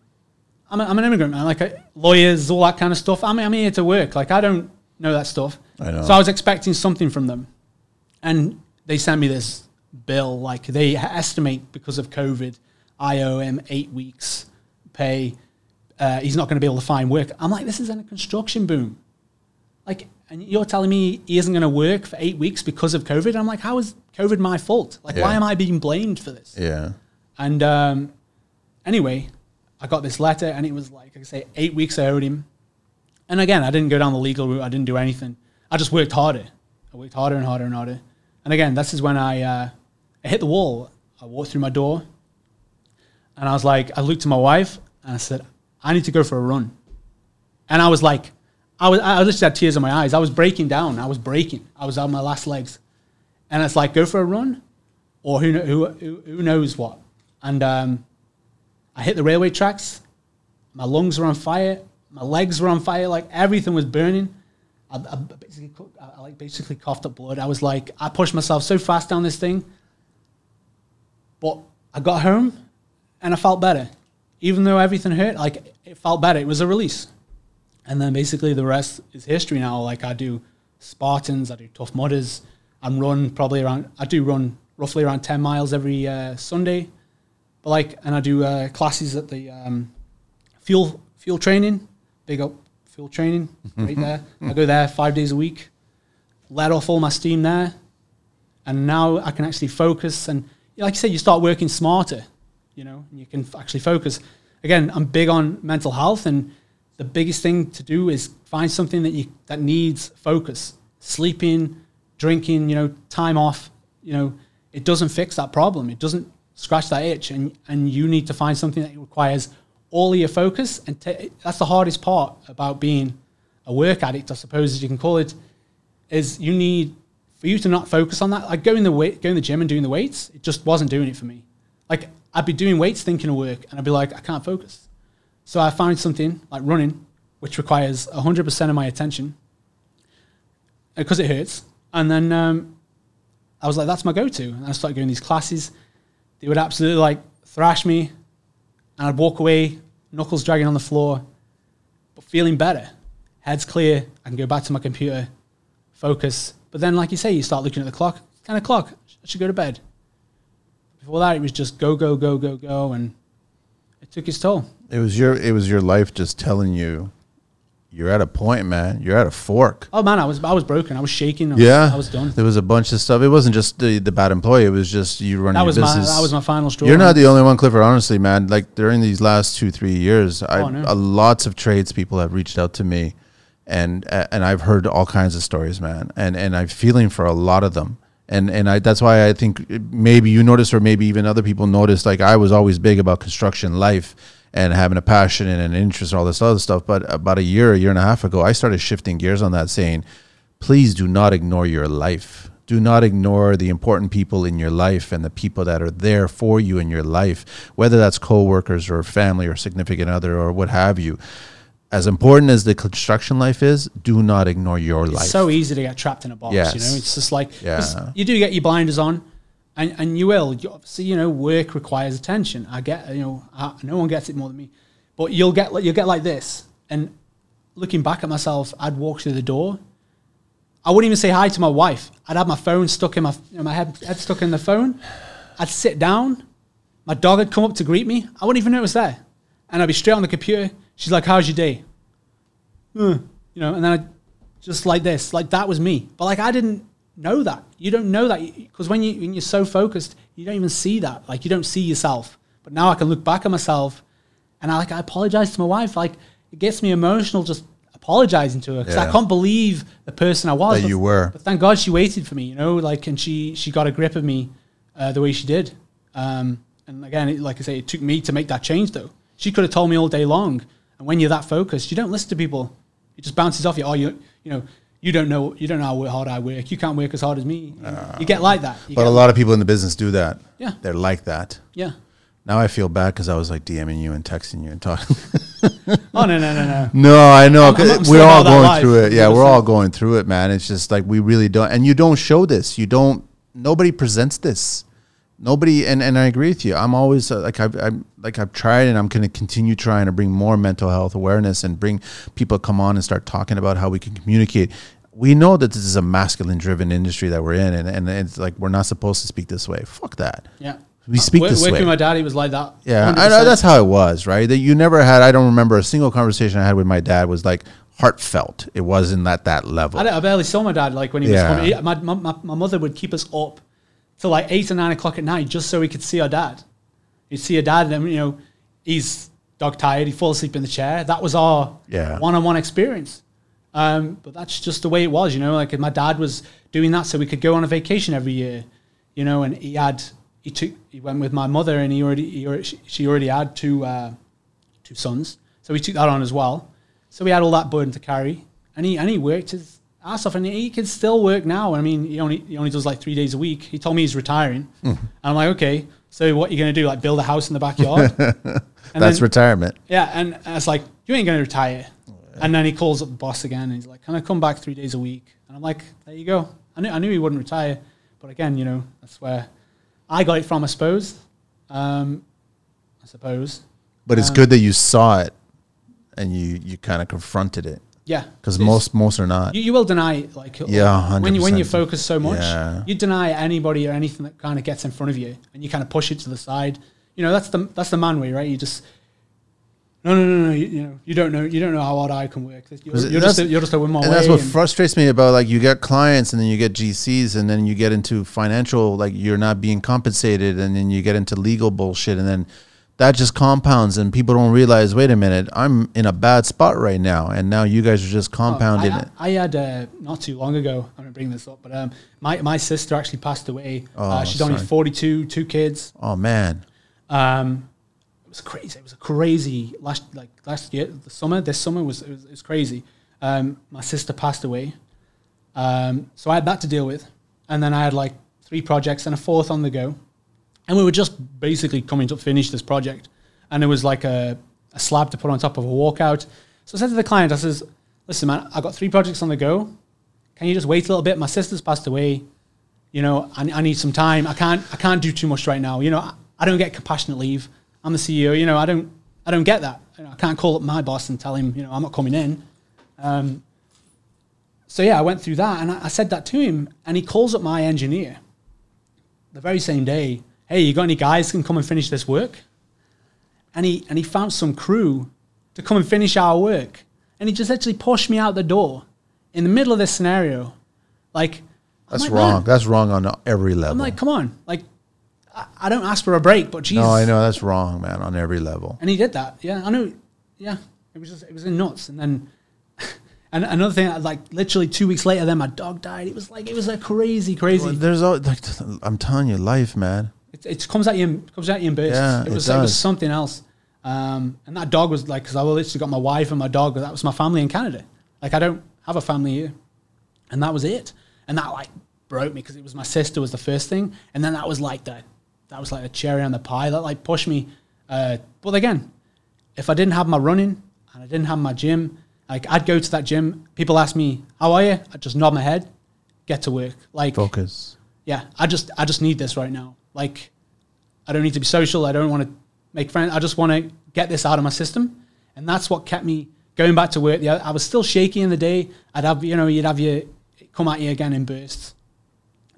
I'm, a, I'm an immigrant man. Like uh, lawyers, all that kind of stuff. I'm I'm here to work. Like I don't know that stuff. I know. So I was expecting something from them, and they sent me this bill. Like they estimate because of COVID, I owe him eight weeks pay. Uh, he's not going to be able to find work. I'm like, this is in a construction boom. Like, and you're telling me he isn't going to work for eight weeks because of COVID? I'm like, how is COVID my fault? Like, why am I being blamed for this? Yeah. And um, anyway, I got this letter, and it was like, I say, eight weeks I owed him. And again, I didn't go down the legal route. I didn't do anything. I just worked harder. I worked harder and harder and harder. And again, this is when I, uh, I hit the wall. I walked through my door, and I was like, I looked to my wife, and I said, I need to go for a run. And I was like, I was, I just had tears in my eyes. I was breaking down. I was breaking. I was on my last legs. And it's like, go for a run, or who, who, who knows what. And um, I hit the railway tracks. My lungs were on fire. My legs were on fire. Like everything was burning. I, I basically, I, I like basically coughed up blood. I was like, I pushed myself so fast down this thing. But I got home, and I felt better. even though everything hurt, like it felt better. It was a release. And then basically the rest is history now. Like I do Spartans, I do Tough Mudders, and run probably around. I do run roughly around ten miles every uh, Sunday, but like, and I do uh, classes at the um, fuel fuel training. Big up fuel training right there. I go there five days a week. Let off all my steam there, and now I can actually focus. And like you said, you start working smarter. You know, and you can actually focus. Again, I'm big on mental health, and the biggest thing to do is find something that you that needs focus. Sleeping, drinking, you know, time off. You know, it doesn't fix that problem. It doesn't scratch that itch, and and you need to find something that requires all of your focus. And ta that's the hardest part about being a work addict, I suppose, as you can call it, is you need for you to not focus on that. Like going the weight, going to the gym and doing the weights, it just wasn't doing it for me. Like I'd be doing weights thinking of work, and I'd be like, I can't focus. So I found something like running, which requires 100% of my attention because it hurts. And then um, I was like, that's my go-to. And I started going these classes. They would absolutely like thrash me, and I'd walk away, knuckles dragging on the floor, but feeling better. Head's clear. I can go back to my computer, focus. But then, like you say, you start looking at the clock. It's Ten o'clock. I should go to bed. Before that, it was just go, go, go, go, go, and it took its toll. It was your it was your life just telling you you're at a point, man. You're at a fork. Oh man, I was I was broken. I was shaking. I was, Yeah, I was done. There was a bunch of stuff. It wasn't just the, the bad employee. It was just you running That your was my business. that was my final straw. You're not the only one, Clifford. Honestly, man. Like during these last two, three years, I Oh, no. uh, lots of tradespeople have reached out to me, and uh, and I've heard all kinds of stories, man. And and I'm feeling for a lot of them. And and I that's why I think maybe you noticed, or maybe even other people noticed. Like I was always big about construction life and having a passion and an interest and all this other stuff. But about a year, a year and a half ago, I started shifting gears on that, saying, please do not ignore your life. Do not ignore the important people in your life and the people that are there for you in your life, whether that's coworkers or family or significant other or what have you. As important as the construction life is, do not ignore your life. It's so easy to get trapped in a box. You know, it's just like Yeah. you do get your blinders on, and, and you will. You, obviously, you know, work requires attention. I get, you know, I, no one gets it more than me. But you'll get you'll get like this, and looking back at myself, I'd walk through the door. I wouldn't even say hi to my wife. I'd have my phone stuck in my you know, my head, head stuck in the phone. I'd sit down. My dog had come up to greet me. I wouldn't even know it was there, and I'd be straight on the computer. She's like, "How's your day?" "Uh," you know, and then I just like this, like that was me. But like I didn't know that. You don't know that because when you when you're so focused, you don't even see that. Like you don't see yourself. But now I can look back at myself, and I like I apologize to my wife. Like it gets me emotional just apologizing to her because I can't believe the person I was. That But- you were. But thank God she waited for me. You know, like and she she got a grip of me uh, the way she did. Um, and again, it, like I say, it took me to make that change though. She could have told me all day long. And when you're that focused, you don't listen to people. It just bounces off you. Oh, you you know, you don't know you don't know how hard I work. You can't work as hard as me. You, you get like that. You but a lot of people in the business do that. Yeah. They're like that. yeah. Now I feel bad because I was like DMing you and texting you and talking. [LAUGHS] Oh no no no no. No, I know. I'm- I'm we're all going life, through it. Yeah, we're all going through it, man. It's just like we really don't, and you don't show this. You don't. Nobody presents this. Nobody, and, and I agree with you. I'm always uh, like I've I'm, like I've tried, and I'm going to continue trying to bring more mental health awareness and bring people come on and start talking about how we can communicate. We know that this is a masculine driven industry that we're in, and, and it's like we're not supposed to speak this way. Fuck that. Yeah. We speak Work- this way. with my daddy was like that. Yeah, I know that's how it was, right? That you never had. I don't remember a single conversation I had with my dad was like heartfelt. It wasn't at that level. I, I barely saw my dad like when he Yeah. was coming. My, my, my, my mother would keep us up till like eight or nine o'clock at night just so we could see our dad. You'd see our dad, and you know, he's dog tired. He'd fall asleep in the chair. That was our Yeah. one-on-one experience. Um, but that's just the way it was, you know. Like my dad was doing that so we could go on a vacation every year, you know. And he had he took he went with my mother, and he already he already, she- already had two uh, two sons, so he took that on as well. So he had all that burden to carry, and he and he worked his ass off, and he can still work now. I mean, he only he only does like three days a week. He told me he's retiring, and I'm like, okay, so what are you gonna do? Like build a house in the backyard? [LAUGHS] And That's then- retirement. yeah, and I was like, you ain't going to retire. And then he calls up the boss again, and he's like, can I come back three days a week? And I'm like, there you go. I knew, I knew he wouldn't retire. But again, you know, that's where I got it from, I suppose. Um, I suppose. But it's Um, good that you saw it and you you kind of confronted it Yeah, because most most are not. you, you will deny it, like Yeah, when you when you focus so much, Yeah. you deny anybody or anything that kind of gets in front of you, and you kind of push it to the side. You know that's the that's the man way, right? You just no no no no you, you know you don't know you don't know how hard I can work. You're, you're just a, you're just a my and way. that's what and- frustrates me about like you get clients and then you get GCs and then you get into financial like you're not being compensated and then you get into legal bullshit and then that just compounds and people don't realize wait a minute I'm in a bad spot right now and now you guys are just compounding I, it. I had uh, not too long ago. I'm gonna bring this up, but um, my my sister actually passed away. uh, Oh, she's only 42, two kids. Oh man, Um, was crazy. It was a crazy last like last year, the summer. This summer was it was, it was crazy. Um, my sister passed away, um, so I had that to deal with, and then I had like three projects and a fourth on the go, and we were just basically coming to finish this project, and it was like a, a slab to put on top of a walkout. So I said to the client, I says, "Listen, man, I got three projects on the go. Can you just wait a little bit? My sister's passed away you know, I, I need some time. I can't, I can't do too much right now. You know, I, I don't get compassionate leave. I'm the CEO. You know, I don't, I don't get that. You know, I can't call up my boss and tell him, you know, I'm not coming in. Um, so yeah, I went through that and I, I said that to him, and he calls up my engineer the very same day. Hey, you got any guys can come and finish this work? And he and he found some crew to come and finish our work, and he just actually pushed me out the door in the middle of this scenario, like. That's like, "Man, wrong. That's wrong on every level. I'm like, come on, like, I, don't ask for a break, but Jesus. no, I know that's wrong, man, on every level. And he did that. Yeah, I know. Yeah, it was just it was in nuts. And then, [LAUGHS] and another thing, like literally two weeks later, then my dog died. It was like it was a crazy, crazy. There's all like I'm telling you, life, man. It, it comes at you, in, comes at you in bursts. Yeah, it it was it was something else. Um, and that dog was like, because I literally got my wife and my dog. That was my family in Canada. Like I don't have a family here, and that was it. And that like broke me because it was my sister was the first thing, and then that was like the that was like a cherry on the pie that like pushed me. Uh, but again, if I didn't have my running and I didn't have my gym, like I'd go to that gym. People ask me, "How are you?" I just nod my head, get to work. Like Focus. yeah, I just I just need this right now. Like, I don't need to be social. I don't want to make friends. I just want to get this out of my system, and that's what kept me going back to work. Yeah, I was still shaky in the day. I'd have you know you'd have your come at you again in bursts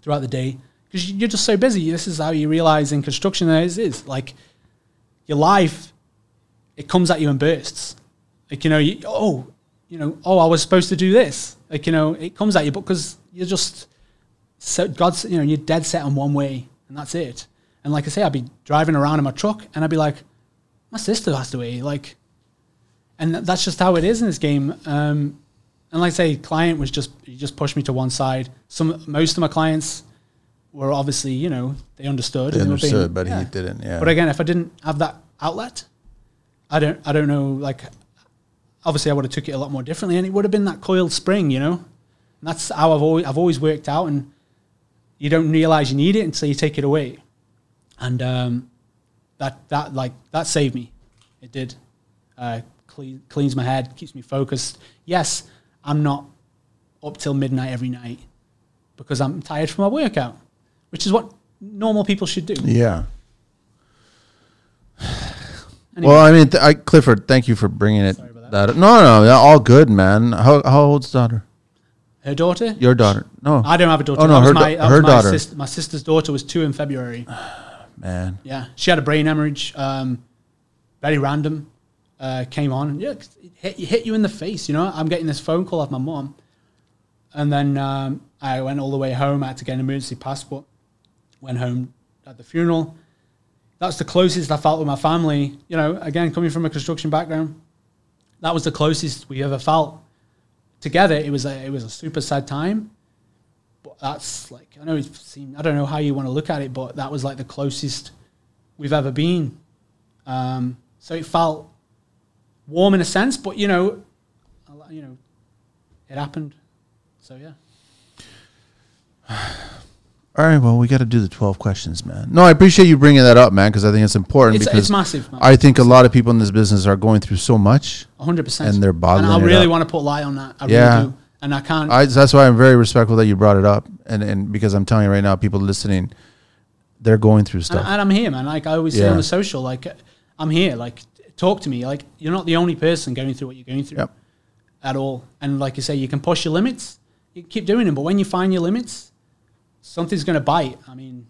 throughout the day because you're just so busy. This is how you realize in construction that it is like your life. It comes at you in bursts. Like you know, you, oh, you know, oh, I was supposed to do this. Like you know, it comes at you but because you're just so God's, you know, you're dead set on one way, and that's it. And like I say, I'd be driving around in my truck, and I'd be like, my sister passed away, like, and th- that's just how it is in this game. Um, and like I say, client was just he just pushed me to one side. Some most of my clients were obviously, you know, they understood. They and were being- understood, but yeah. he didn't. Yeah. But again, if I didn't have that outlet, I don't, I don't know. Like, obviously, I would have took it a lot more differently, and it would have been that coiled spring, you know. And that's how I've always, I've always worked out, and you don't realize you need it until you take it away, and um, that, that, like, that saved me. It did. Uh, clean, cleans my head, keeps me focused. Yes, I'm not up till midnight every night because I'm tired from my workout, which is what normal people should do. yeah. [SIGHS] Anyway. Well, I mean, th- I, Clifford, thank you for bringing it. About That. no, no, all good, man. How how old's daughter? Her daughter? Your daughter? No, I don't have a daughter. Oh, no, that her my, da- that her my daughter. sis- my sister's daughter was two in February. man. Yeah, she had a brain hemorrhage. Um, very random. Uh, came on. Yeah, it hit, it hit you in the face. You know, I'm getting this phone call off my mom, and then um, I went all the way home. I had to get an emergency passport. Went home at the funeral. That's the closest I felt with my family. You know, again, coming from a construction background, that was the closest we ever felt together. It was a it was a super sad time. But that's like I know it seemed I don't know how you want to look at it, but that was like the closest we've ever been. Um, so it felt warm in a sense, but you know, you know, it happened. So yeah. All right, well, we got to do the 12 questions, man. No, I appreciate you bringing that up, man, because I think it's important It's, because it's massive, man. I think a lot of people in this business are going through so much. 100%. and they're bottling And I really want to put light on that. I Yeah. really do. And I can't. I, that's why I'm very respectful that you brought it up, and and because I'm telling you right now, people listening, they're going through stuff. and I'm here, man. Like I always say on the social, like I'm here. Like talk to me. Like you're not the only person going through what you're going through Yep. at all. And like you say, you can push your limits. You keep doing them, but when you find your limits, something's going to bite. I mean,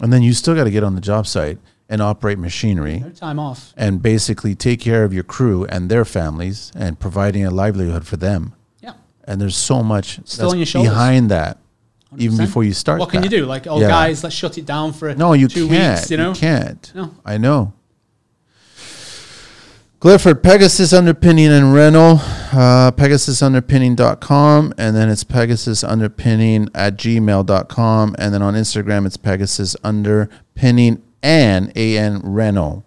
And then you still got to get on the job site and operate machinery no time off. and basically take care of your crew and their families and providing a livelihood for them. Yeah. And there's so much Still on your shoulders. behind that, even 100%. before you start. What can you do? Like, oh, Yeah. guys, let's shut it down for No, you two can't. weeks. You know, can't. No. I know. Clifford, Pegasus Underpinning and Reno, uh, PegasusUnderpinning.com, and then it's Pegasus Underpinning at gmail.com, and then on Instagram it's Pegasus Underpinning and AN Reno.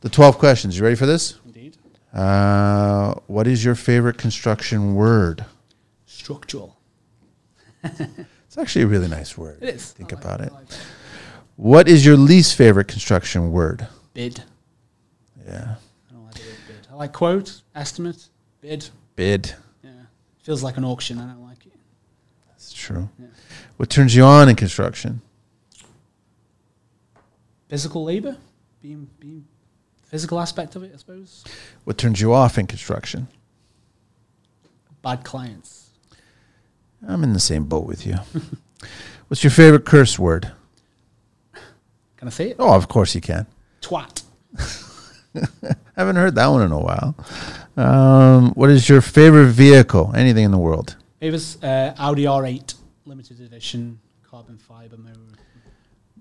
The 12 questions. You ready for this? indeed, Uh, what is your favorite construction word? structural. [LAUGHS] It's actually a really nice word. It is. Think like about I it. like. What is your least favorite construction word? Bid. Yeah. I like the word bid. I like quote, estimate, bid. Bid. Yeah, feels like an auction. I don't like it. That's true. Yeah. What turns you on in construction? Physical labor, being being physical aspect of it, I suppose. What turns you off in construction? Bad clients. I'm in the same boat with you. [LAUGHS] What's your favorite curse word? Can I say it? Oh, of course you can. Twat. [LAUGHS] I haven't heard that one in a while. Um, what is your favorite vehicle? Anything in the world? It was uh, Audi R8 limited edition carbon fiber mode.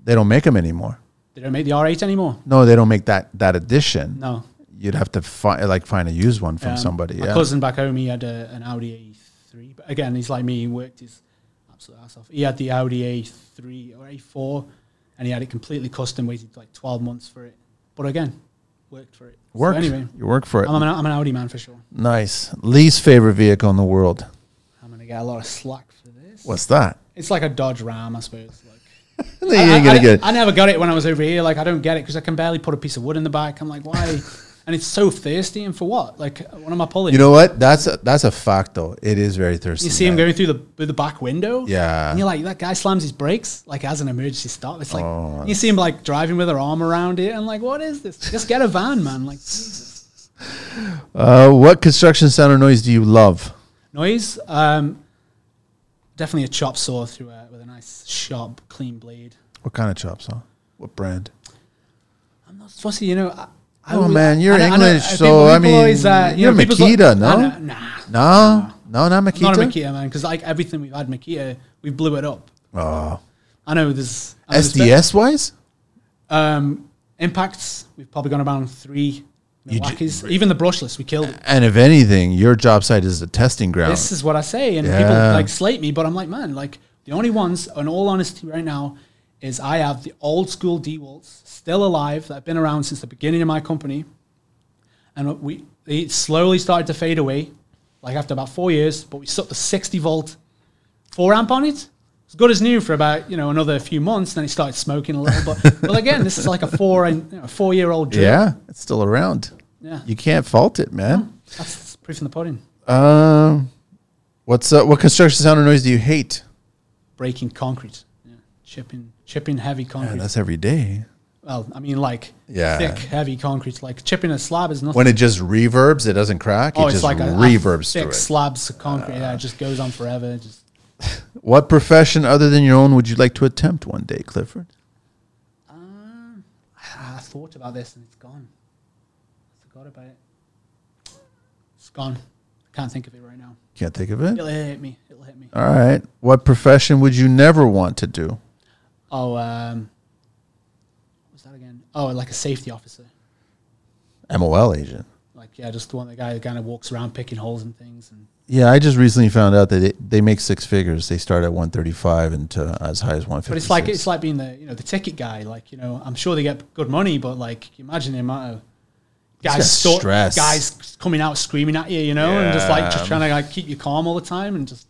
They don't make them anymore. They don't make the R8 anymore. No, they don't make that that edition. No. You'd have to find like find a used one from Um, somebody. My Yeah. cousin back home, he had a, an Audi A3. But again, he's like me. He worked his absolute ass off. He had the Audi A3 or A4, and he had it completely custom. Waited like 12 months for it. But again, worked for it. So Work. anyway, You work for it. I'm an, I'm an Audi man for sure. nice. Least favorite vehicle in the world. I'm gonna get a lot of slack for this. What's that? It's like a Dodge Ram, I suppose. Like [LAUGHS] you I, ain't gonna I- get it. I never got it when I was over here. Like I don't get it because I can barely put a piece of wood in the back. I'm like, why? [LAUGHS] and it's so thirsty, and for what? Like, what am I pulling? You know what? That's a, that's a fact though. It is very thirsty. You see him going through the through the back window. Yeah. And you're like, that guy slams his brakes like as an emergency stop. It's like Oh, you see him like driving with her arm around it, and like, what is this? Just get a van, man. Like Jesus. [LAUGHS] Uh, what construction sound or noise do you love? noise. Um, definitely a chop saw through a, with a nice sharp, clean blade. What kind of chop saw? What brand? I'm not fussy, you know. I Oh, man, you're I I English, uh, so, people- I mean, always, uh, you you're know, people's like- Makita, no? I Nah, No, no, not Makita. not Makita man because like everything we've had Makita, we blew it up. Oh, I know there's I know there's SDS wise, Um, impacts, we've probably gone around three Milwaukee's. Even the brushless, we killed it. and if anything, your job site is a testing ground. This is what I say, and people like slate me, but I'm like, man, like the only ones, in all honesty, right now, is I have the old school DeWalt's still alive that have been around since the beginning of my company, and we they slowly started to fade away, like after about four years. But we stuck the 60 volt four amp on it. It's good as new for about you know another few months. Then it started smoking a little, [LAUGHS] but well again, this is like a four and you know, four year old drill. yeah, it's still around. yeah, You can't fault it, man. that's proof in the pudding. Um, what's uh, what construction sound or noise do you hate? Breaking concrete, yeah. chipping chipping heavy concrete. Man, that's every day. Well, I mean, like Yeah. thick, heavy concrete. Like chipping a slab is nothing. When it just reverbs, it doesn't crack. oh, it it's just like a, a reverbs thick slabs of concrete. yeah, it just goes on forever. Just [LAUGHS] What profession other than your own would you like to attempt one day, Clifford? um, I, I thought about this and it's gone. I forgot about it. It's gone. I can't think of it right now. Can't think of it. It'll hit me. It'll hit me. All right. What profession would you never want to do? Oh, um, what was that again? Oh, like a safety officer. MOL agent. Like yeah, just the one the guy that kind of walks around picking holes and things and. Yeah, I just recently found out that they, they make six figures. They start at 135 and to as high as 150. But it's like it's like being the you know the ticket guy. Like you know, I'm sure they get good money, but like imagine the amount of guys sto- stress. guys coming out screaming at you, you know, and just like just trying to like keep you calm all the time and just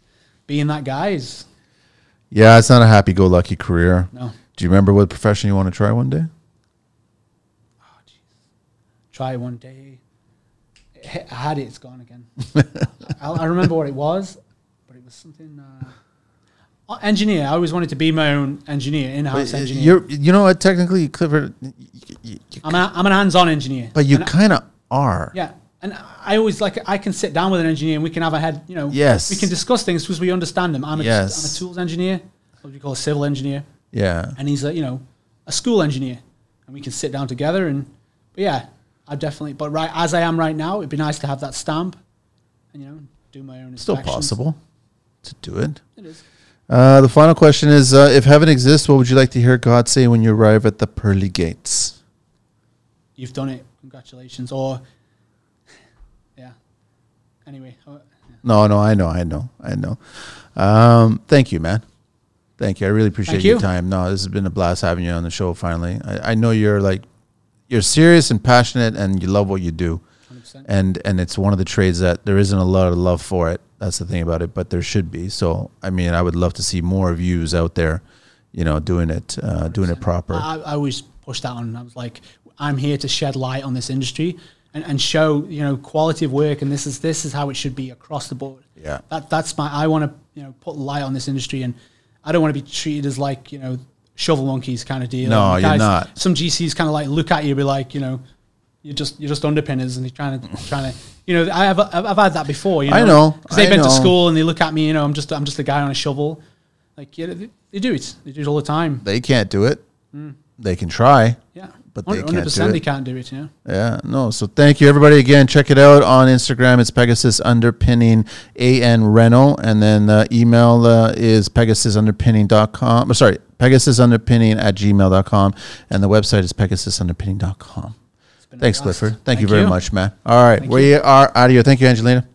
being that guy is yeah, it's not a happy-go-lucky career. no. Do you remember what profession you want to try one day? Try one day. I had it. It's gone again. [LAUGHS] I, I remember what it was, but it was something. Uh, Uh, Engineer. I always wanted to be my own engineer, in-house But, uh, engineer. You're, you know what? Technically, Clifford, y- y- y- I'm, a, I'm an hands-on engineer. but you kind of are. Yeah, and I always like I can sit down with an engineer and we can have a head. You know, Yes. we can discuss things because we understand them. I'm a, Yes. I'm a tools engineer, what we call a civil engineer, Yeah. and he's a you know a school engineer, and we can sit down together and. But yeah, I definitely. But right as I am right now, it'd be nice to have that stamp, and you know, do my own. Still possible to do it. It is. Uh, the final question is: uh, If heaven exists, what would you like to hear God say when you arrive at the pearly gates? You've done it. Congratulations. Or yeah. Anyway, uh, yeah. No, no, I know, I know, I know. Um, thank you, man. Thank you. I really appreciate Thank your time. No, this has been a blast having you on the show. Finally, I, I know you're like you're serious and passionate, and you love what you do. 100%. and and it's one of the trades that there isn't a lot of love for it. That's the thing about it, but there should be. So I mean, I would love to see more views out there, you know, doing it, uh, doing it proper. I, I always pushed that on. I was like, I'm here to shed light on this industry and, and show you know quality of work, and this is this is how it should be across the board. Yeah. that that's my. I want to you know put light on this industry, and I don't want to be treated as like you know shovel monkeys kind of deal. No, And you're not. Some GCs kind of like look at you, and be like, you know. You're just you're just underpinners, and they're trying to trying to you know I have I've, had that before. You know, I know, because they've I been to school and they look at me. You know, I'm just I'm just a guy on a shovel. Like yeah, they, they do it. They do it all the time. they can't do it. They can try. Yeah, But they can't do 100% it. they can't do it. Yeah. Yeah, no. So thank you, everybody. Again, check it out on Instagram. It's Pegasus underpinning an Reno, and then the email uh, is pegasusunderpinning.com. Or sorry, pegasusunderpinning at gmail.com, and the website is pegasusunderpinning.com. Thanks, blast. Clifford. Thank, you very much, man. All right, Thank we are out of here. Thank you, Angelina.